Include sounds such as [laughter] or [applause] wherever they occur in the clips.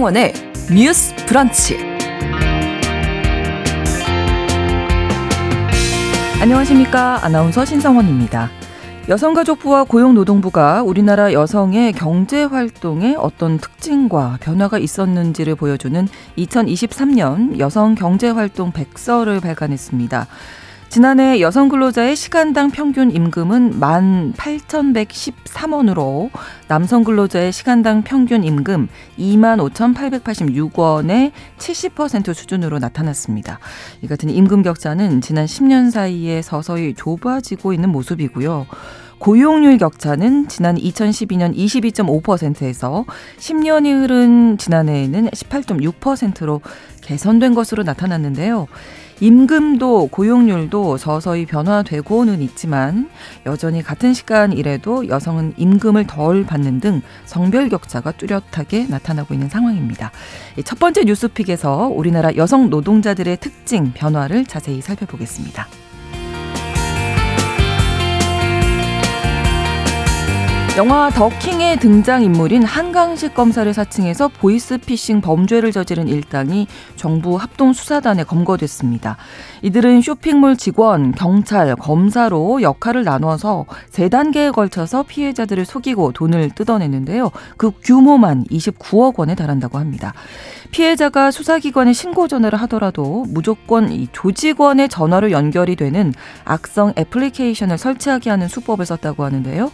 신성원의 뉴스 브런치. 안녕하십니까. 아나운서 신성원입니다. 여성가족부와 고용노동부가 우리나라 여성의 경제 활동에 어떤 특징과 변화가 있었는지를 보여주는 2023년 여성 경제 활동 백서를 발간했습니다. 지난해 여성 근로자의 시간당 평균 임금은 18,113원으로 남성 근로자의 시간당 평균 임금 25,886원의 70% 수준으로 나타났습니다. 이 같은 임금 격차는 지난 10년 사이에 서서히 좁아지고 있는 모습이고요. 고용률 격차는 지난 2012년 22.5%에서 10년이 흐른 지난해에는 18.6%로 개선된 것으로 나타났는데요. 임금도 고용률도 서서히 변화되고는 있지만 여전히 같은 시간 일에도 여성은 임금을 덜 받는 등 성별 격차가 뚜렷하게 나타나고 있는 상황입니다. 첫 번째 뉴스픽에서 우리나라 여성 노동자들의 특징, 변화를 자세히 살펴보겠습니다. 영화 더킹의 등장인물인 한강식 검사를 사칭해서 보이스피싱 범죄를 저지른 일당이 정부 합동수사단에 검거됐습니다. 이들은 쇼핑몰 직원, 경찰, 검사로 역할을 나눠서 세 단계에 걸쳐서 피해자들을 속이고 돈을 뜯어냈는데요. 그 규모만 29억 원에 달한다고 합니다. 피해자가 수사기관에 신고 전화를 하더라도 무조건 이 조직원의 전화로 연결이 되는 악성 애플리케이션을 설치하게 하는 수법을 썼다고 하는데요.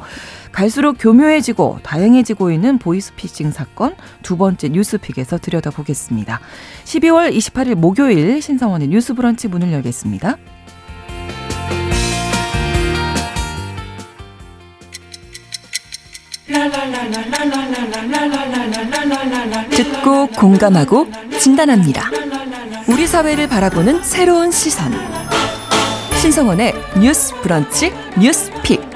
갈수록 교묘해지고 다양해지고 있는 보이스피싱 사건 두 번째 뉴스픽에서 들여다보겠습니다. 12월 28일 목요일 신성원의 뉴스 브런치 문을 열겠습니다. 듣고 공감하고 진단합니다. 우리 사회를 바라보는 새로운 시선. 신성원의 뉴스 브런치 뉴스 픽.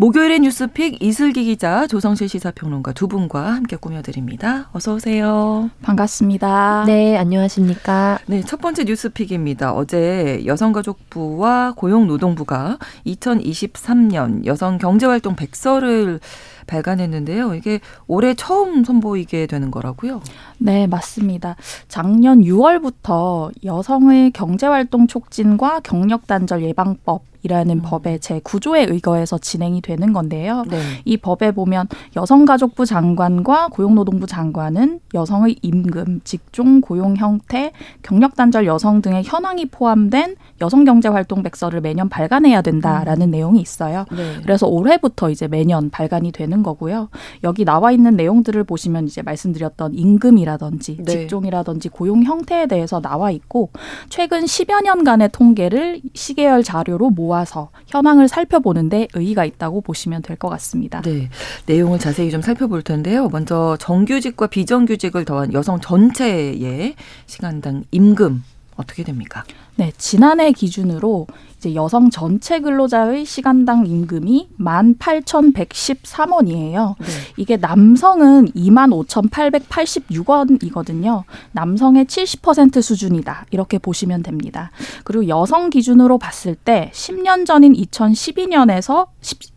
목요일의 뉴스픽 이슬기 기자, 조성실 시사평론가 두 분과 함께 꾸며드립니다. 어서 오세요. 반갑습니다. 네, 안녕하십니까. 네, 첫 번째 뉴스픽입니다. 어제 여성가족부와 고용노동부가 2023년 여성경제활동 백서를 발간했는데요. 이게 올해 처음 선보이게 되는 거라고요? 네, 맞습니다. 작년 6월부터 여성의 경제활동 촉진과 경력단절 예방법 이라는 음. 법의 제 구조에 의거해서 진행이 되는 건데요. 네. 이 법에 보면 여성가족부 장관과 고용노동부 장관은 여성의 임금, 직종, 고용 형태, 경력 단절 여성 등의 현황이 포함된 여성경제활동 백서를 매년 발간해야 된다라는 음. 내용이 있어요. 네. 그래서 올해부터 이제 매년 발간이 되는 거고요. 여기 나와 있는 내용들을 보시면 이제 말씀드렸던 임금이 라든지 네. 직종이라든지 고용 형태에 대해서 나와 있고 최근 10여 년간의 통계를 시계열 자료로 모아 모아서 현황을 살펴보는데 의의가 있다고 보시면 될 것 같습니다. 네. 내용을 자세히 좀 살펴볼 텐데요. 먼저 정규직과 비정규직을 더한 여성 전체의 시간당 임금 어떻게 됩니까? 네, 지난해 기준으로 이제 여성 전체 근로자의 시간당 임금이 만 팔천 백십 원이에요 네. 이게 남성은 이만 오천팔백팔십육 원이거든요 남성의 칠십 퍼센트 수준이다. 이렇게 보시면 됩니다. 그리고 여성 기준으로 봤을 때 십 년 전인 이천십이 년에서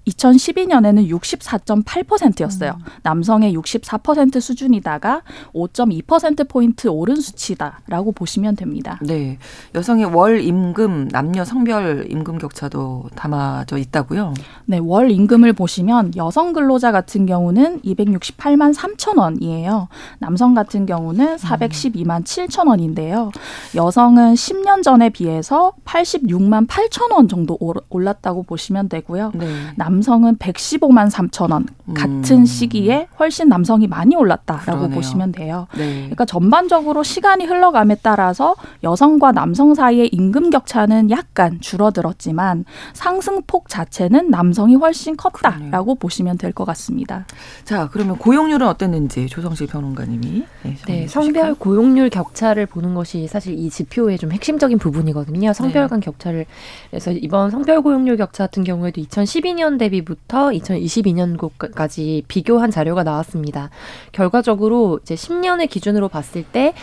2012 년에는 64.8%였어요. 음. 남성의 64% 수준이다가 5.2% 포인트 오른 수치다라고 보시면 됩니다. 네. 여성의 월 임금 남녀 성별 임금 격차도 담아져 있다고요? 네, 월 임금을 보시면 여성 근로자 같은 경우는 268만 3천 원이에요. 남성 같은 경우는 412만 7천 원인데요. 여성은 10년 전에 비해서 86만 8천 원 정도 올랐다고 보시면 되고요. 네. 남성은 115만 3천 원 같은 음. 시기에 훨씬 남성이 많이 올랐다라고 그러네요. 보시면 돼요. 네. 그러니까 전반적으로 시간이 흘러감에 따라서 여성과 남성 사이의 사이의 임금 격차는 약간 줄어 들었지만 상승폭 자체는 남성이 훨씬 컸다라고 그러네요. 보시면 될 것 같습니다. 자, 그러면 고용률은 어땠는지 조성실 평론가님이 네, 네 성별 고용률 격차를 보는 것이 사실 이 지표의 좀 핵심적인 부분이거든요. 성별 네. 간 격차를 그래서 이번 성별 고용률 격차 같은 경우에도 2012년 대비부터 2022년까지 비교한 자료가 나왔습니다. 결과적으로 이제 10년의 기준으로 봤을 때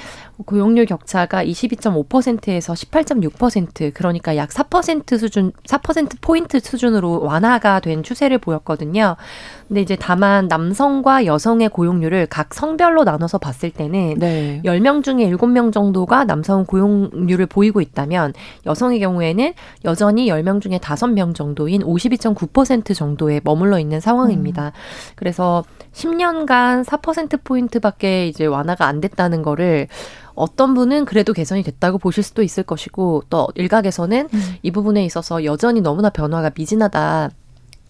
고용률 격차가 22.5%에서 18.6% 그러니까 약 4% 수준 4% 포인트 수준으로 완화가 된 추세를 보였거든요. 근데 이제 다만 남성과 여성의 고용률을 각 성별로 나눠서 봤을 때는 네. 10명 중에 7명 정도가 남성 고용률을 보이고 있다면 여성의 경우에는 여전히 10명 중에 5명 정도인 52.9% 정도에 머물러 있는 상황입니다. 음. 그래서 10년간 4% 포인트밖에 이제 완화가 안 됐다는 거를 어떤 분은 그래도 개선이 됐다고 보실 수도 있을 것이고 또 일각에서는 음. 이 부분에 있어서 여전히 너무나 변화가 미진하다.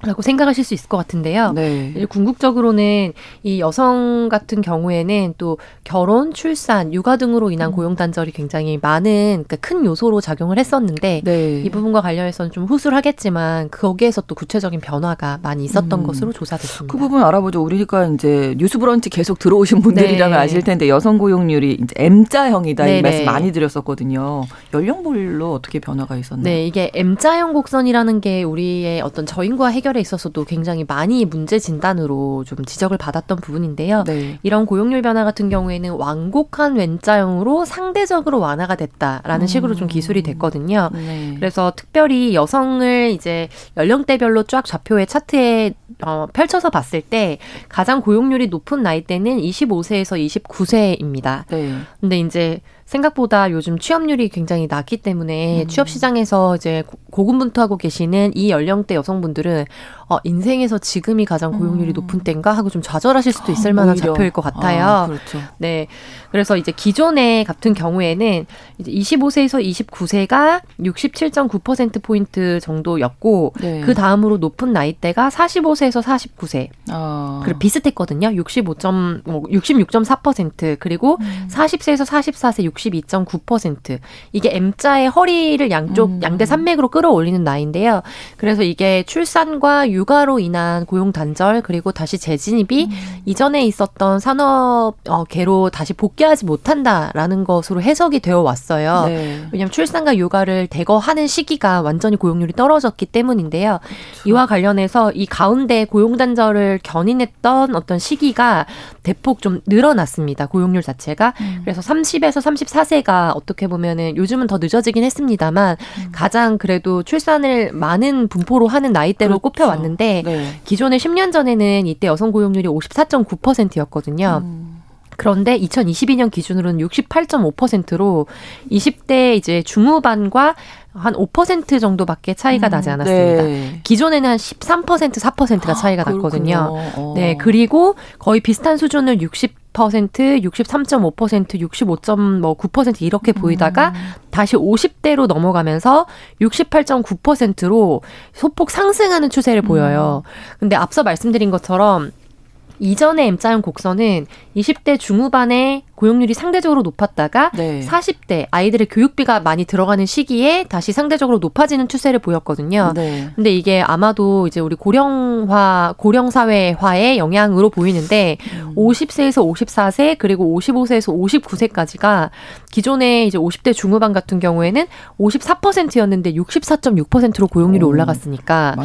라고 생각하실 수 있을 것 같은데요. 네. 궁극적으로는 이 여성 같은 경우에는 또 결혼, 출산, 육아 등으로 인한 음. 고용 단절이 굉장히 많은 그러니까 큰 요소로 작용을 했었는데 네. 이 부분과 관련해서는 좀 후술하겠지만 거기에서 또 구체적인 변화가 많이 있었던 음. 것으로 조사됐습니다. 그 부분 알아보죠. 우리가 이제 뉴스브런치 계속 들어오신 분들이라면 네. 아실 텐데 여성 고용률이 이제 M자형이다 이 네, 말씀 네. 많이 드렸었거든요. 연령별로 어떻게 변화가 있었나요? 네, 이게 M자형 곡선이라는 게 우리의 어떤 저인과 해결 해결에 있어서도 굉장히 많이 문제 진단으로 좀 지적을 받았던 부분인데요. 네. 이런 고용률 변화 같은 경우에는 완곡한 왼자형으로 상대적으로 완화가 됐다라는 음. 식으로 좀 기술이 됐거든요. 네. 그래서 특별히 여성을 이제 연령대별로 쫙 좌표의 차트에 어, 펼쳐서 봤을 때 가장 고용률이 높은 나이대는 25세에서 29세입니다. 네. 근데 이제 생각보다 요즘 취업률이 굉장히 낮기 때문에 음. 취업 시장에서 이제 고군분투하고 계시는 이 연령대 여성분들은 어, 인생에서 지금이 가장 고용률이 음. 높은 때인가 하고 좀 좌절하실 수도 있을 만한 오히려. 자표일 것 같아요. 아, 그렇죠. 네. 그래서 이제 기존의 같은 경우에는 이제 25세에서 29세가 67.9% 포인트 정도였고 네. 그 다음으로 높은 나이대가 45세에서 49세. 아. 그리고 비슷했거든요. 65. 뭐66.4% 그리고 음. 40세에서 44세 62.9% 이게 M자의 허리를 양쪽 음. 양대 산맥으로 끌어올리는 나이인데요. 그래서 이게 출산과 육아로 인한 고용 단절 그리고 다시 재진입이 음. 이전에 있었던 산업계로 다시 복귀하지 못한다라는 것으로 해석이 되어 왔어요. 네. 왜냐하면 출산과 육아를 대거 하는 시기가 완전히 고용률이 떨어졌기 때문인데요. 그렇죠. 이와 관련해서 이 가운데 고용 단절을 견인했던 어떤 시기가 대폭 좀 늘어났습니다. 고용률 자체가. 음. 그래서 30에서 34세가 어떻게 보면은 요즘은 더 늦어지긴 했습니다만 음. 가장 그래도 출산을 많은 분포로 하는 나이대로 그렇죠. 꼽혀왔는데 네. 기존에 10년 전에는 이때 여성 고용률이 54.9%였거든요. 음. 그런데 2022년 기준으로는 68.5%로 20대 이제 중후반과 한 5% 정도밖에 차이가 음, 나지 않았습니다. 네. 기존에는 한 13%, 4%가 차이가 아, 났거든요. 어. 네, 그리고 거의 비슷한 수준을 60 63.5%, 65.9% 이렇게 보이다가 음. 다시 50대로 넘어가면서 68.9%로 소폭 상승하는 추세를 보여요. 음. 근데 앞서 말씀드린 것처럼 이전의 M자형 곡선은 20대 중후반에 고용률이 상대적으로 높았다가 네. 40대 아이들의 교육비가 많이 들어가는 시기에 다시 상대적으로 높아지는 추세를 보였거든요. 네. 근데 이게 아마도 이제 우리 고령화 고령 사회화의 영향으로 보이는데 음. 50세에서 54세 그리고 55세에서 59세까지가 기존에 이제 50대 중후반 같은 경우에는 54%였는데 64.6%로 고용률이 오, 올라갔으니까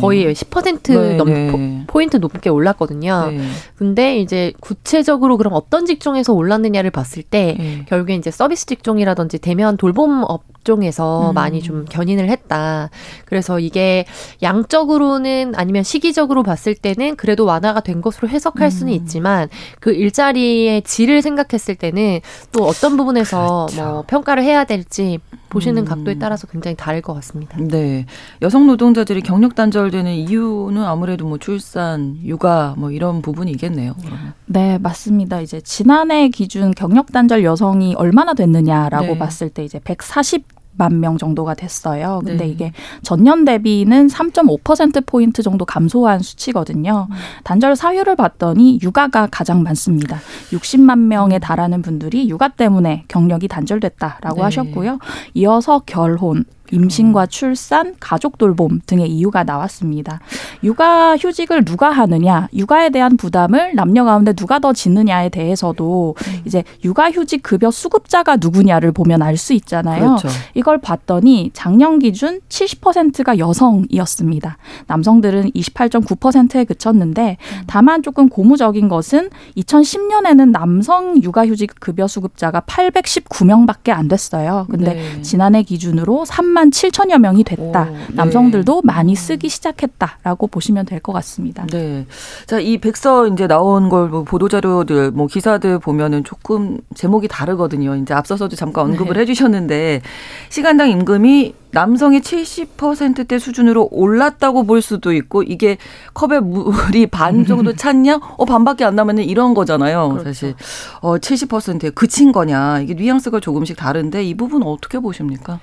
거의 10% 네, 넘, 네. 포인트 높게 올랐거든요. 네. 근데 이제 구체적으로 그럼 어떤 직종에서 올랐 받느냐를 봤을 때 네. 결국에 이제 서비스 직종이라든지 대면 돌봄 업종에서 음. 많이 좀 견인을 했다. 그래서 이게 양적으로는 아니면 시기적으로 봤을 때는 그래도 완화가 된 것으로 해석할 음. 수는 있지만 그 일자리의 질을 생각했을 때는 또 어떤 부분에서 그렇죠. 뭐 평가를 해야 될지 보시는 음. 각도에 따라서 굉장히 다를 것 같습니다. 네. 여성 노동자들이 경력 단절되는 이유는 아무래도 뭐 출산, 육아 뭐 이런 부분이겠네요. 그러면. 네, 맞습니다. 이제 지난해 기준 경력 단절 여성이 얼마나 됐느냐라고 네. 봤을 때 이제 140 만명 정도가 됐어요. 근데 네. 이게 전년 대비는 3.5% 포인트 정도 감소한 수치거든요. 음. 단절 사유를 봤더니 육아가 가장 많습니다. 60만 명에 달하는 분들이 육아 때문에 경력이 단절됐다라고 네. 하셨고요. 이어서 결혼, 임신과 출산, 가족 돌봄 등의 이유가 나왔습니다. 육아 휴직을 누가 하느냐, 육아에 대한 부담을 남녀 가운데 누가 더 짓느냐에 대해서도 음. 이제 육아 휴직 급여 수급자가 누구냐를 보면 알 수 있잖아요. 그렇죠. 이걸 봤더니 작년 기준 70%가 여성이었습니다. 남성들은 28.9%에 그쳤는데 음. 다만 조금 고무적인 것은 2010년에는 남성 육아 휴직 급여 수급자가 819명밖에 안 됐어요. 근데 네. 지난해 기준으로 3만 3만 7천여 명이 됐다. 오, 네. 남성들도 많이 쓰기 시작했다라고 보시면 될 것 같습니다. 네. 자, 이 백서 이제 나온 걸 뭐 보도 자료들 뭐 기사들 보면은 조금 제목이 다르거든요. 이제 앞서서도 잠깐 언급을 네. 해 주셨는데 시간당 임금이 남성의 70%대 수준으로 올랐다고 볼 수도 있고 이게 컵에 물이 반 정도 [laughs] 찼냐? 어 반밖에 안 남았네 이런 거잖아요. 그렇죠. 사실 어 70%에 그친 거냐? 이게 뉘앙스가 조금씩 다른데 이 부분 어떻게 보십니까?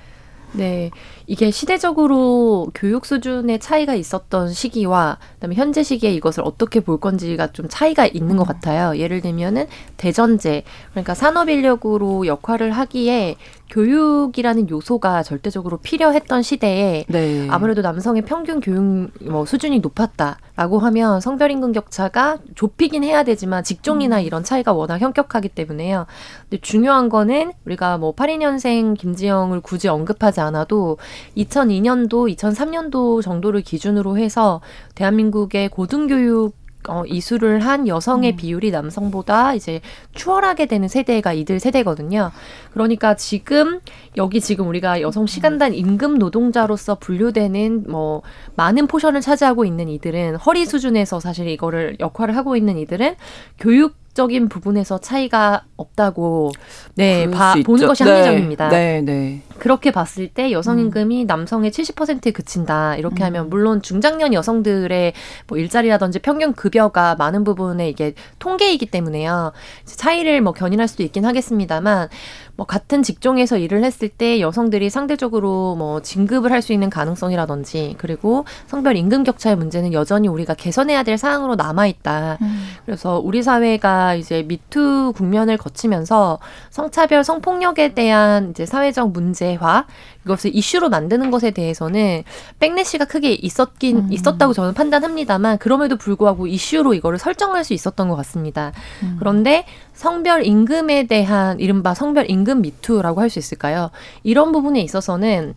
네. 이게 시대적으로 교육 수준의 차이가 있었던 시기와 그다음에 현재 시기에 이것을 어떻게 볼 건지가 좀 차이가 있는 것 음. 같아요. 예를 들면은 대전제 그러니까 산업 인력으로 역할을 하기에 교육이라는 요소가 절대적으로 필요했던 시대에 네. 아무래도 남성의 평균 교육 뭐 수준이 높았다라고 하면 성별 임금 격차가 좁히긴 해야 되지만 직종이나 음. 이런 차이가 워낙 현격하기 때문에요. 근데 중요한 거는 우리가 뭐 82년생 김지영을 굳이 언급하지 않아도 2002년도, 2003년도 정도를 기준으로 해서 대한민국의 고등교육 어, 이수를 한 여성의 음. 비율이 남성보다 이제 추월하게 되는 세대가 이들 세대거든요. 그러니까 지금 여기 지금 우리가 여성 시간당 임금 노동자로서 분류되는 뭐 많은 포션을 차지하고 있는 이들은 허리 수준에서 사실 이거를 역할을 하고 있는 이들은 교육 적인 부분에서 차이가 없다고 네 봐, 보는 것이 네. 합리적입니다. 네, 네. 그렇게 봤을 때 여성 음. 임금이 음. 남성의 70%에 그친다. 이렇게 음. 하면 물론 중장년 여성들의 뭐 일자리라든지 평균 급여가 많은 부분에 이게 통계이기 때문에요. 차이를 뭐 견인할 수도 있긴 하겠습니다만 뭐 같은 직종에서 일을 했을 때 여성들이 상대적으로 뭐 진급을 할 수 있는 가능성이라든지 그리고 성별 임금 격차의 문제는 여전히 우리가 개선해야 될 사항으로 남아 있다. 음. 그래서 우리 사회가 이제 미투 국면을 거치면서 성차별 성폭력에 대한 이제 사회적 문제화 이것을 이슈로 만드는 것에 대해서는 백래시가 크게 있었긴 음. 있었다고 저는 판단합니다만 그럼에도 불구하고 이슈로 이거를 설정할 수 있었던 것 같습니다. 음. 그런데 성별 임금에 대한 이른바 성별 임금 미투라고 할 수 있을까요? 이런 부분에 있어서는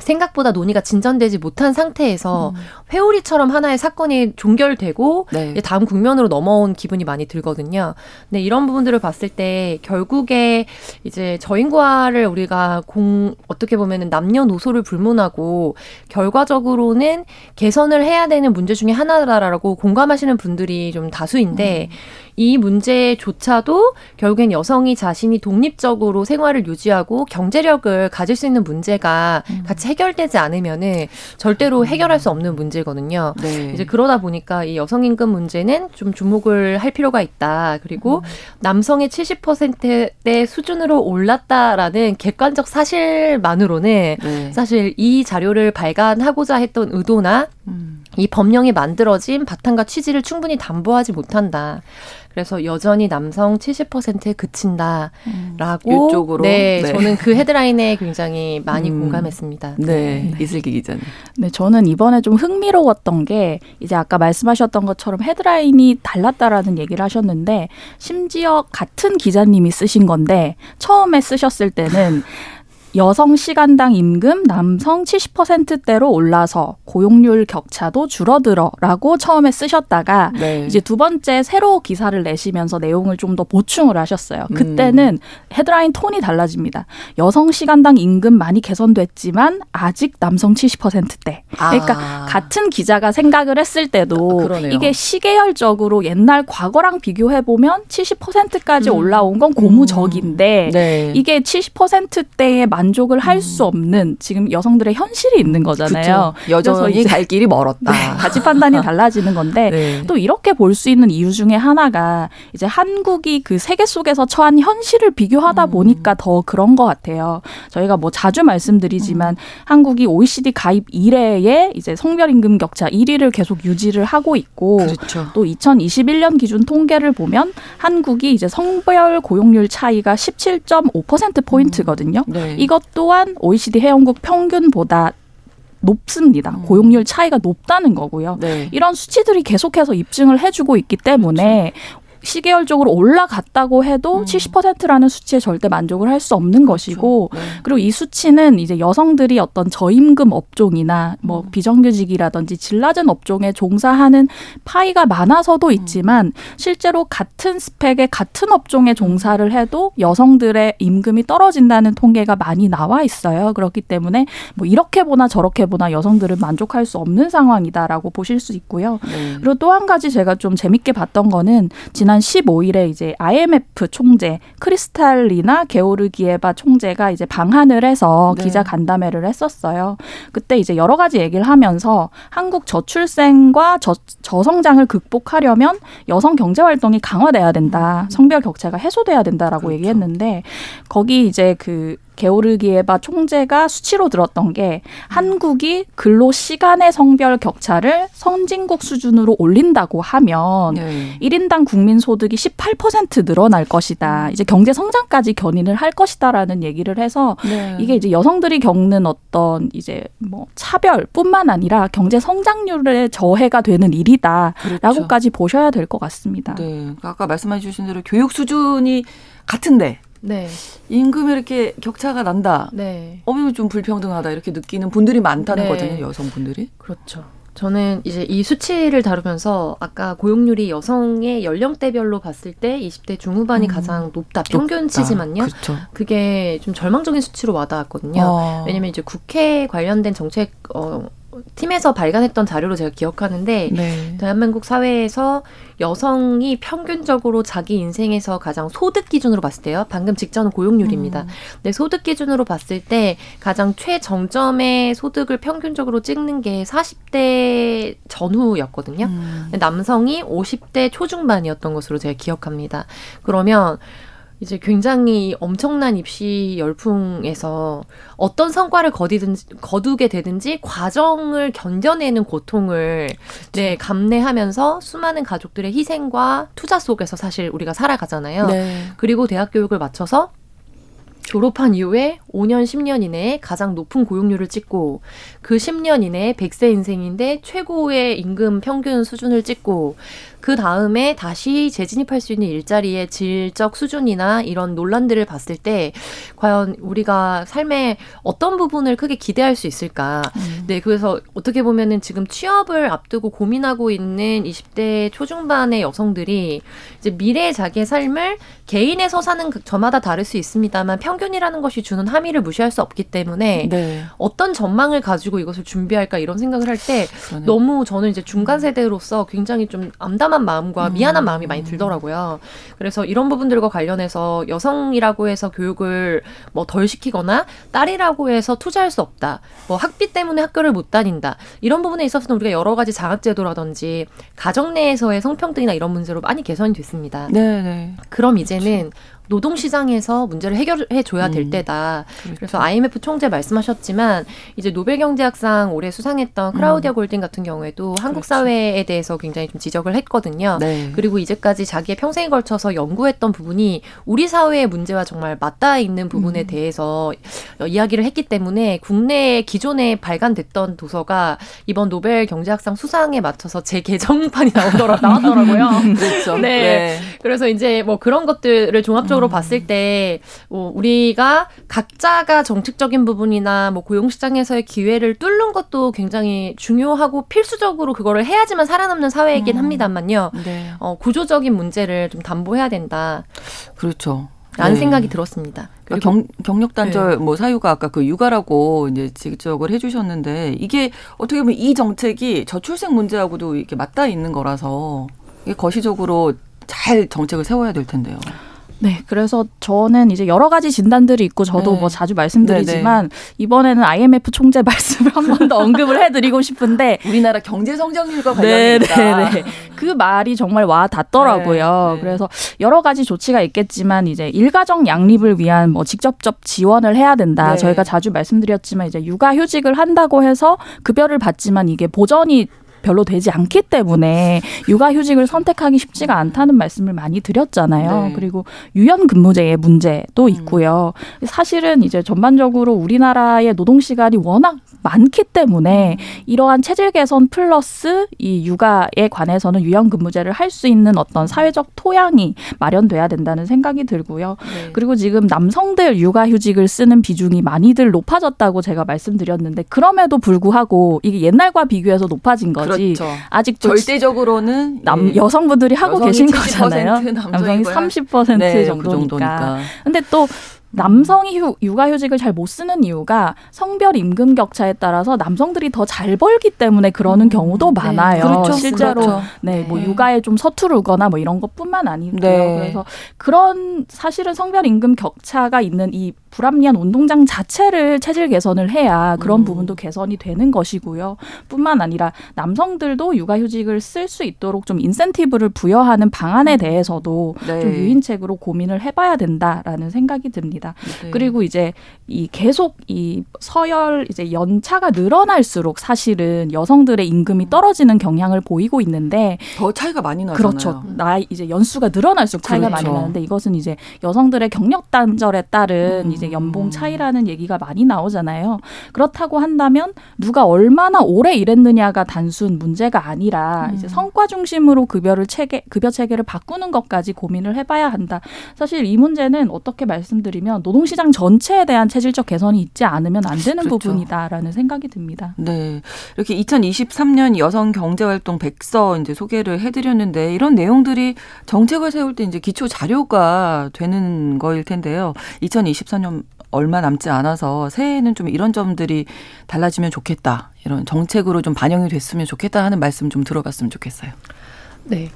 생각보다 논의가 진전되지 못한 상태에서 음. 회오리처럼 하나의 사건이 종결되고 네. 다음 국면으로 넘어온 기분이 많이 들거든요. 근데 이런 부분들을 봤을 때 결국에 이제 저인과를 우리가 공 어떻게 보면은 남녀노소를 불문하고 결과적으로는 개선을 해야 되는 문제 중에 하나다라고 공감하시는 분들이 좀 다수인데 음. 이 문제조차도 결국엔 여성이 자신이 독립적으로 생활을 유지하고 경제력을 가질 수 있는 문제가 음. 같이 해결되지 않으면은 절대로 음. 해결할 수 없는 문제거든요. 네. 이제 그러다 보니까 이 여성 임금 문제는 좀 주목을 할 필요가 있다. 그리고 음. 남성의 70%대 수준으로 올랐다라는 객관적 사실만으로는 네. 사실 이 자료를 발간하고자 했던 의도나 음. 이 법령이 만들어진 바탕과 취지를 충분히 담보하지 못한다. 그래서 여전히 남성 70%에 그친다라고 음, 이쪽으로 네, 네, 저는 그 헤드라인에 굉장히 많이 음, 공감했습니다. 네, 네. 이슬기 기자님. 네, 저는 이번에 좀 흥미로웠던 게 이제 아까 말씀하셨던 것처럼 헤드라인이 달랐다라는 얘기를 하셨는데 심지어 같은 기자님이 쓰신 건데 처음에 쓰셨을 때는 [laughs] 여성 시간당 임금 남성 70%대로 올라서 고용률 격차도 줄어들어라고 처음에 쓰셨다가 네. 이제 두 번째 새로 기사를 내시면서 내용을 좀 더 보충을 하셨어요. 음. 그때는 음. 헤드라인 톤이 달라집니다. 여성 시간당 임금 많이 개선됐지만 아직 남성 70%대. 그러니까 아. 같은 기자가 생각을 했을 때도 아, 이게 시계열적으로 옛날 과거랑 비교해 보면 70%까지 음. 올라온 건 고무적인데 음. 네. 이게 70%대에 만 만족을 할수 음. 없는 지금 여성들의 현실이 있는 거잖아요. 그쵸. 여전히 갈 길이 멀었다. 네, 가치 판단이 달라지는 건데 [laughs] 네. 또 이렇게 볼 수 있는 이유 중에 하나가 이제 한국이 그 세계 속에서 처한 현실을 비교하다 음. 보니까 더 그런 것 같아요. 저희가 뭐 자주 말씀드리지만 음. 한국이 OECD 가입 이래에 이제 성별 임금 격차 1위를 계속 유지를 하고 있고 그렇죠. 또 2021년 기준 통계를 보면 한국이 이제 성별 고용률 차이가 17.5% 포인트거든요. 음. 네. 이것 또한 OECD 회원국 평균보다 높습니다. 음. 고용률 차이가 높다는 거고요. 네. 이런 수치들이 계속해서 입증을 해주고 있기 때문에 그렇죠. 시계열적으로 올라갔다고 해도 음. 70%라는 수치에 절대 만족을 할 수 없는 그렇죠. 것이고 네. 그리고 이 수치는 이제 여성들이 어떤 저임금 업종이나 뭐 음. 비정규직이라든지 질 낮은 업종에 종사하는 파이가 많아서도 음. 있지만 실제로 같은 스펙의 같은 업종에 종사를 해도 여성들의 임금이 떨어진다는 통계가 많이 나와 있어요. 그렇기 때문에 뭐 이렇게 보나 저렇게 보나 여성들은 만족할 수 없는 상황이다라고 보실 수 있고요. 네. 그리고 또 한 가지 제가 좀 재밌게 봤던 거는 지난 지난 15일에 이제 IMF 총재 크리스탈리나 게오르기에바 총재가 이제 방한을 해서 네. 기자 간담회를 했었어요. 그때 이제 여러 가지 얘기를 하면서 한국 저출생과 저, 저성장을 극복하려면 여성 경제 활동이 강화돼야 된다. 음. 성별 격차가 해소돼야 된다라고 그렇죠. 얘기했는데 거기 이제 그 게오르기에바 총재가 수치로 들었던 게 한국이 근로 시간의 성별 격차를 선진국 수준으로 올린다고 하면 네. 1인당 국민 소득이 18% 늘어날 것이다. 음. 이제 경제 성장까지 견인을 할 것이다라는 얘기를 해서 네. 이게 이제 여성들이 겪는 어떤 이제 뭐 차별뿐만 아니라 경제 성장률에 저해가 되는 일이다라고까지 그렇죠. 보셔야 될 것 같습니다. 네. 아까 말씀해 주신 대로 교육 수준이 같은데 네. 임금이 이렇게 격차가 난다. 네. 어머 좀 불평등하다 이렇게 느끼는 분들이 많다는 네. 거잖아요, 여성분들이. 그렇죠. 저는 이제 이 수치를 다루면서 아까 고용률이 여성의 연령대별로 봤을 때 20대 중후반이 음. 가장 높다 평균치지만요. 그렇죠. 그게 좀 절망적인 수치로 와닿았거든요. 어. 왜냐면 이제 국회 관련된 정책 어 팀에서 발간했던 자료로 제가 기억하는데 네. 대한민국 사회에서 여성이 평균적으로 자기 인생에서 가장 소득 기준으로 봤을 때요. 방금 직전은 고용률입니다. 음. 근데 소득 기준으로 봤을 때 가장 최정점의 소득을 평균적으로 찍는 게 40대 전후였거든요. 음. 남성이 50대 초중반이었던 것으로 제가 기억합니다. 그러면 이제 굉장히 엄청난 입시 열풍에서 어떤 성과를 거두든지, 거두게 되든지 과정을 견뎌내는 고통을 그렇죠. 네, 감내하면서 수많은 가족들의 희생과 투자 속에서 사실 우리가 살아가잖아요. 네. 그리고 대학 교육을 마쳐서 졸업한 이후에 5년, 10년 이내에 가장 높은 고용률을 찍고 그 10년 이내에 100세 인생인데 최고의 임금 평균 수준을 찍고 그 다음에 다시 재진입할 수 있는 일자리의 질적 수준이나 이런 논란들을 봤을 때 과연 우리가 삶의 어떤 부분을 크게 기대할 수 있을까. 음. 네, 그래서 어떻게 보면은 지금 취업을 앞두고 고민하고 있는 20대 초중반의 여성들이 이제 미래의 자기의 삶을 개인에서 사는 그 저마다 다를 수 있습니다만 평균이라는 것이 주는 함의를 무시할 수 없기 때문에 네. 어떤 전망을 가지고 이것을 준비할까 이런 생각을 할 때 너무 저는 이제 중간 세대로서 굉장히 좀 암담 한 마음과 음. 미안한 마음이 많이 들더라고요. 그래서 이런 부분들과 관련해서 여성이라고 해서 교육을 뭐 덜 시키거나 딸이라고 해서 투자할 수 없다. 뭐 학비 때문에 학교를 못 다닌다. 이런 부분에 있어서는 우리가 여러 가지 장학제도라든지 가정 내에서의 성평등이나 이런 문제로 많이 개선이 됐습니다. 네, 네. 그럼 이제는 그렇죠. 노동 시장에서 문제를 해결해 줘야 될 음, 때다. 그렇죠. 그래서 IMF 총재 말씀하셨지만 이제 노벨 경제학상 올해 수상했던 크라우디아 음. 골딩 같은 경우에도 한국 그렇죠. 사회에 대해서 굉장히 좀 지적을 했거든요. 네. 그리고 이제까지 자기의 평생에 걸쳐서 연구했던 부분이 우리 사회의 문제와 정말 맞닿아 있는 부분에 음. 대해서 이야기를 했기 때문에 국내 기존에 발간됐던 도서가 이번 노벨 경제학상 수상에 맞춰서 재 개정판이 나오더라 [laughs] 나왔더라고요. 그렇죠. 네. 네. 그래서 이제 뭐 그런 것들을 종합적으로 전체적으로 음. 봤을 때 뭐 우리가 각자가 정책적인 부분이나 뭐 고용 시장에서의 기회를 뚫는 것도 굉장히 중요하고 필수적으로 그거를 해야지만 살아남는 사회이긴 음. 합니다만요. 네. 어, 구조적인 문제를 좀 담보해야 된다. 그렇죠. 라는 네. 생각이 들었습니다. 그러니까 경, 경력 단절 네. 뭐 사유가 아까 그 육아라고 이제 지적을 해주셨는데 이게 어떻게 보면 이 정책이 저출생 문제하고도 이렇게 맞닿아 있는 거라서 이게 거시적으로 잘 정책을 세워야 될 텐데요. 네, 그래서 저는 이제 여러 가지 진단들이 있고 저도 네. 뭐 자주 말씀드리지만 네네. 이번에는 IMF 총재 말씀을 한 번 더 [laughs] 언급을 해드리고 싶은데 우리나라 경제 성장률과 있다. 네, 그 말이 정말 와 닿더라고요. 네, 그래서 여러 가지 조치가 있겠지만 이제 일가정 양립을 위한 뭐 직접적 지원을 해야 된다. 네. 저희가 자주 말씀드렸지만 이제 육아휴직을 한다고 해서 급여를 받지만 이게 보전이 별로 되지 않기 때문에 육아휴직을 선택하기 쉽지가 않다는 말씀을 많이 드렸잖아요. 네. 그리고 유연 근무제의 문제도 음. 있고요. 음. 사실은 이제 전반적으로 우리나라의 노동 시간이 워낙 많기 때문에 음. 이러한 체질 개선 플러스 이 육아에 관해서는 유연 근무제를 할 수 있는 어떤 사회적 토양이 마련돼야 된다는 생각이 들고요. 네. 그리고 지금 남성들 육아휴직을 쓰는 비중이 많이들 높아졌다고 제가 말씀드렸는데 그럼에도 불구하고 이게 옛날과 비교해서 높아진. 거지. 그렇죠. 아직 절대적으로는 남 예. 여성분들이 하고 계신 거잖아요. 남성이 30% 네, 정도니까. 그 정도니까. 근데 또 남성이 휴, 육아휴직을 잘 못 쓰는 이유가 성별 임금 격차에 따라서 남성들이 더 잘 벌기 때문에 그러는 음, 경우도 네. 많아요. 그렇죠. 실제로 그렇죠. 네, 뭐 네. 육아에 좀 서투르거나 뭐 이런 것뿐만 아니고요. 네. 그래서 그런 사실은 성별 임금 격차가 있는 이 불합리한 운동장 자체를 체질 개선을 해야 그런 음. 부분도 개선이 되는 것이고요. 뿐만 아니라 남성들도 육아휴직을 쓸 수 있도록 좀 인센티브를 부여하는 방안에 음. 대해서도 네. 좀 유인책으로 고민을 해봐야 된다라는 생각이 듭니다. 네. 그리고 이제 이 계속 이 서열 이제 연차가 늘어날수록 사실은 여성들의 임금이 음. 떨어지는 경향을 보이고 있는데 더 차이가 많이 나잖아요. 그렇죠. 나이 이제 연수가 늘어날수록 차이가 그렇죠. 많이 나는데 이것은 이제 여성들의 경력 단절에 따른 음. 이제 연봉 차이라는 얘기가 많이 나오잖아요. 그렇다고 한다면 누가 얼마나 오래 일했느냐가 단순 문제가 아니라 음. 이제 성과 중심으로 급여를 체계 급여 체계를 바꾸는 것까지 고민을 해봐야 한다. 사실 이 문제는 어떻게 말씀드리면 노동시장 전체에 대한 체질적 개선이 있지 않으면 안 되는 그렇죠. 부분이다라는 생각이 듭니다. 네. 이렇게 2023년 여성 경제활동 백서 이제 소개를 해드렸는데 이런 내용들이 정책을 세울 때 이제 기초 자료가 되는 거일 텐데요. 2024년 얼마 남지 않아서 새해에는 좀 이런 점들이 달라지면 좋겠다. 이런 정책으로 좀 반영이 됐으면 좋겠다 하는 말씀 좀 들어봤으면 좋겠어요. 네.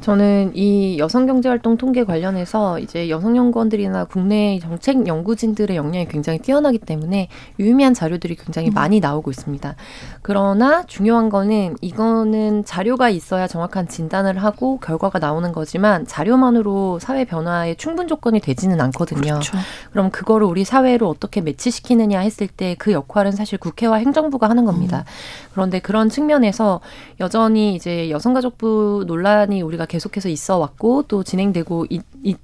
저는 이 여성 경제 활동 통계 관련해서 이제 여성 연구원들이나 국내 정책 연구진들의 역량이 굉장히 뛰어나기 때문에 유의미한 자료들이 굉장히 음. 많이 나오고 있습니다. 그러나 중요한 거는 이거는 자료가 있어야 정확한 진단을 하고 결과가 나오는 거지만 자료만으로 사회 변화의 충분 조건이 되지는 않거든요. 그렇죠. 그럼 그거를 우리 사회로 어떻게 매치시키느냐 했을 때 그 역할은 사실 국회와 행정부가 하는 겁니다. 음. 그런데 그런 측면에서 여전히 이제 여성가족부 논란이 우리가 계속해서 있어 왔고 또 진행되고 있,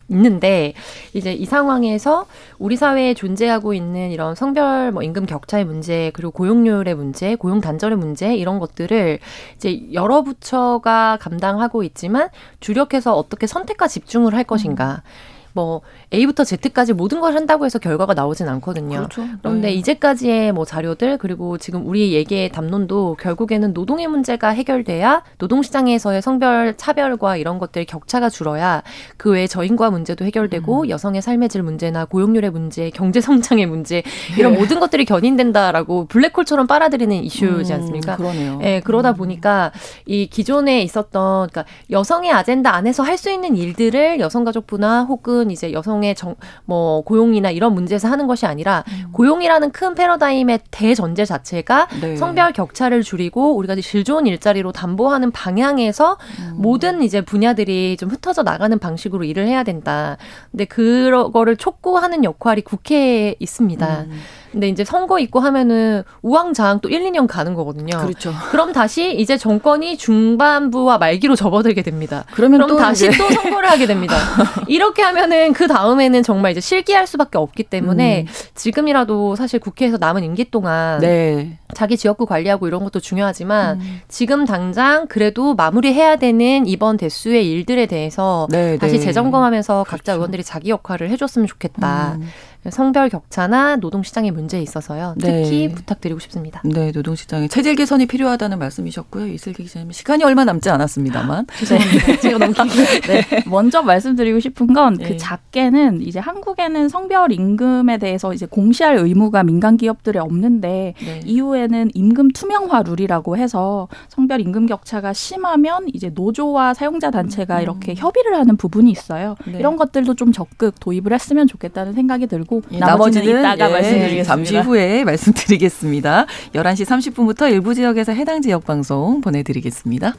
있는데 이제 이 상황에서 우리 사회에 존재하고 있는 이런 성별 뭐 임금 격차의 문제 그리고 고용률의 문제, 고용 단절의 문제 이런 것들을 이제 여러 부처가 감당하고 있지만 주력해서 어떻게 선택과 집중을 할 것인가. 음. 뭐 A부터 Z까지 모든 걸 한다고 해서 결과가 나오진 않거든요. 그렇죠. 그런데 네. 이제까지의 뭐 자료들 그리고 지금 우리 얘기의 담론도 결국에는 노동의 문제가 해결돼야 노동시장에서의 성별 차별과 이런 것들 격차가 줄어야 그 외에 저인과 문제도 해결되고 음. 여성의 삶의 질 문제나 고용률의 문제, 경제 성장의 문제 이런 네. 모든 것들이 견인된다라고 블랙홀처럼 빨아들이는 이슈지 음, 않습니까? 음, 그러네요. 예, 그러다 음. 보니까 이 기존에 있었던 그러니까 여성의 아젠다 안에서 할 수 있는 일들을 여성가족부나 혹은 혹은 이제 여성의 정, 뭐 고용이나 이런 문제에서 하는 것이 아니라 음. 고용이라는 큰 패러다임의 대전제 자체가 네. 성별 격차를 줄이고 우리가 질 좋은 일자리로 담보하는 방향에서 음. 모든 이제 분야들이 좀 흩어져 나가는 방식으로 일을 해야 된다. 근데 그거를 촉구하는 역할이 국회에 있습니다. 음. 근데 이제 선거 있고 하면은 우왕좌왕 또 1, 2년 가는 거거든요. 그렇죠. 그럼 다시 이제 정권이 중반부와 말기로 접어들게 됩니다. 그러면 그럼 또 다시 이제. 또 선거를 하게 됩니다. [laughs] 이렇게 하면은 그 다음에는 정말 이제 실기할 수밖에 없기 때문에 음. 지금이라도 사실 국회에서 남은 임기 동안 네. 자기 지역구 관리하고 이런 것도 중요하지만 음. 지금 당장 그래도 마무리해야 되는 이번 대수의 일들에 대해서 네, 다시 네. 재점검하면서 각자 그렇죠. 의원들이 자기 역할을 해줬으면 좋겠다. 음. 성별 격차나 노동시장의 문제에 있어서요. 특히 네. 부탁드리고 싶습니다. 네, 노동시장에 체질 개선이 필요하다는 말씀이셨고요. 이슬기 기자님 시간이 얼마 남지 않았습니다만. 네. 제가 너무 [laughs] 네. 먼저 말씀드리고 싶은 건그 네. 작게는 이제 한국에는 성별 임금에 대해서 이제 공시할 의무가 민간 기업들에 없는데 네. 이후에는 임금 투명화 룰이라고 해서 성별 임금 격차가 심하면 이제 노조와 사용자 단체가 음. 이렇게 협의를 하는 부분이 있어요. 네. 이런 것들도 좀 적극 도입을 했으면 좋겠다는 생각이 들고 예, 나머지는 이따가 예, 말씀드리겠습니다. 잠시 후에 말씀드리겠습니다. [laughs] 11시 30분부터 일부 지역에서 해당 지역 방송 보내드리겠습니다.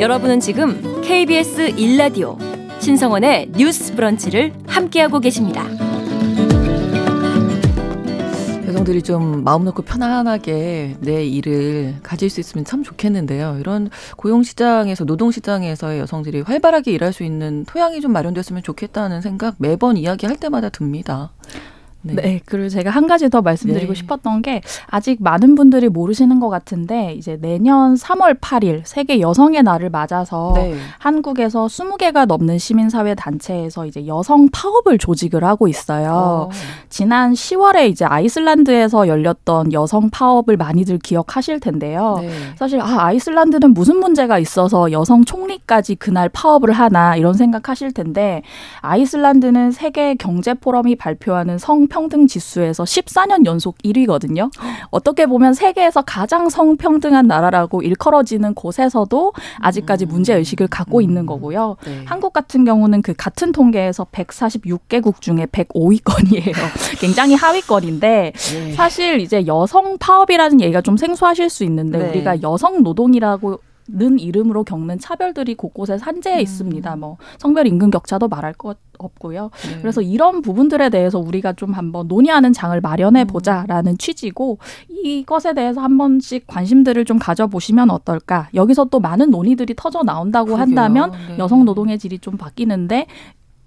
여러분은 지금 KBS 1라디오 신성원의 뉴스 브런치를 함께하고 계십니다. 여성들이 좀 마음 놓고 편안하게 내 일을 가질 수 있으면 참 좋겠는데요. 이런 고용시장에서 노동시장에서의 여성들이 활발하게 일할 수 있는 토양이 좀 마련됐으면 좋겠다는 생각 매번 이야기할 때마다 듭니다. 네. 네. 그리고 제가 한 가지 더 말씀드리고 네. 싶었던 게 아직 많은 분들이 모르시는 것 같은데 이제 내년 3월 8일 세계 여성의 날을 맞아서 네. 한국에서 20개가 넘는 시민사회 단체에서 이제 여성 파업을 조직을 하고 있어요. 어. 지난 10월에 이제 아이슬란드에서 열렸던 여성 파업을 많이들 기억하실 텐데요. 네. 사실 아 아이슬란드는 무슨 문제가 있어서 여성 총리까지 그날 파업을 하나 이런 생각하실 텐데 아이슬란드는 세계 경제 포럼이 발표하는 성 성평등 지수에서 14년 연속 1위거든요. 어떻게 보면 세계에서 가장 성평등한 나라라고 일컬어지는 곳에서도 아직까지 문제 의식을 갖고 음. 있는 거고요. 네. 한국 같은 경우는 그 같은 통계에서 146개국 중에 105위권이에요. [laughs] 굉장히 하위권인데 네. 사실 이제 여성 파업이라는 얘기가 좀 생소하실 수 있는데 네. 우리가 여성 노동이라고 는 이름으로 겪는 차별들이 곳곳에 산재해 음. 있습니다. 뭐 성별 임금 격차도 말할 것 없고요. 네. 그래서 이런 부분들에 대해서 우리가 좀 한번 논의하는 장을 마련해 음. 보자라는 음. 취지고 이것에 대해서 한 번씩 관심들을 좀 가져보시면 어떨까. 여기서 또 많은 논의들이 터져 나온다고 그러게요. 한다면 네. 여성 노동의 질이 좀 바뀌는데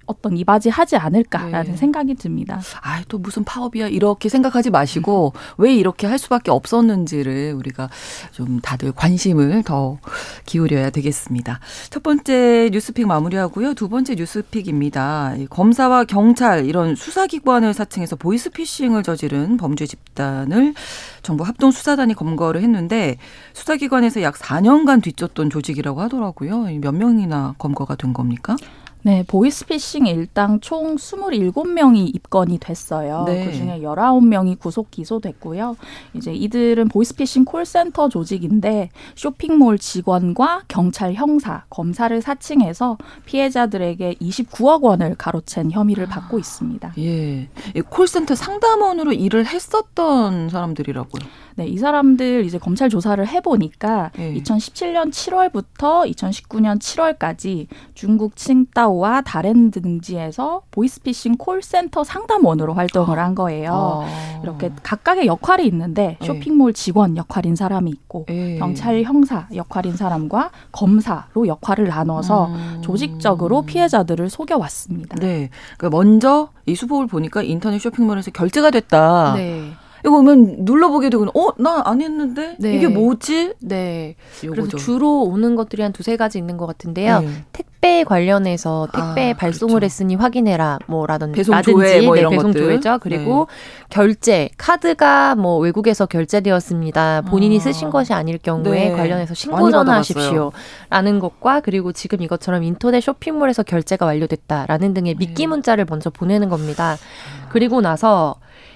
어떤 이바지 하지 않을까라는 네. 생각이 듭니다. 아, 또 무슨 파업이야 이렇게 생각하지 마시고 음. 왜 이렇게 할 수밖에 없었는지를 우리가 좀 다들 관심을 더 기울여야 되겠습니다. 첫 번째 뉴스픽 마무리하고요. 두 번째 뉴스픽입니다. 검사와 경찰 이런 수사기관을 사칭해서 보이스피싱을 저지른 범죄 집단을 정부 합동 수사단이 검거를 했는데 수사기관에서 약 4년간 뒤쫓던 조직이라고 하더라고요. 몇 명이나 검거가 된 겁니까? 네, 보이스피싱 일당 총 27명이 입건이 됐어요. 네. 그중에 19명이 구속 기소됐고요. 이제 이들은 보이스피싱 콜센터 조직인데 쇼핑몰 직원과 경찰 형사, 검사를 사칭해서 피해자들에게 29억 원을 가로챈 혐의를 받고 있습니다. 예. 콜센터 상담원으로 일을 했었던 사람들이라고요. 네, 이 사람들 이제 검찰 조사를 해보니까 네. 2017년 7월부터 2019년 7월까지 중국 칭다오와 다른 등지에서 보이스피싱 콜센터 상담원으로 활동을 한 거예요. 아. 이렇게 각각의 역할이 있는데 네. 쇼핑몰 직원 역할인 사람이 있고 네. 경찰 형사 역할인 사람과 검사로 역할을 나눠서 음. 조직적으로 피해자들을 속여왔습니다. 네, 그러니까 먼저 이 수법을 보니까 인터넷 쇼핑몰에서 결제가 됐다. 네. 이거 오면 눌러보게 되고, 어? 나 안 했는데? 네. 이게 뭐지? 네. 그래서 주로 오는 것들이 한 두세 가지 있는 것 같은데요. 네. 택배 관련해서 택배 아, 발송을 그렇죠. 했으니 확인해라, 뭐, 라든지. 배송 조회, 뭐 네, 이런 배송 것들. 조회죠. 그리고 네. 결제, 카드가 뭐 외국에서 결제되었습니다. 본인이 아. 쓰신 것이 아닐 경우에 네. 관련해서 신고 전화하십시오. 라는 것과 그리고 지금 이것처럼 인터넷 쇼핑몰에서 결제가 완료됐다라는 등의 미끼 네. 문자를 먼저 보내는 겁니다. 그리고 나서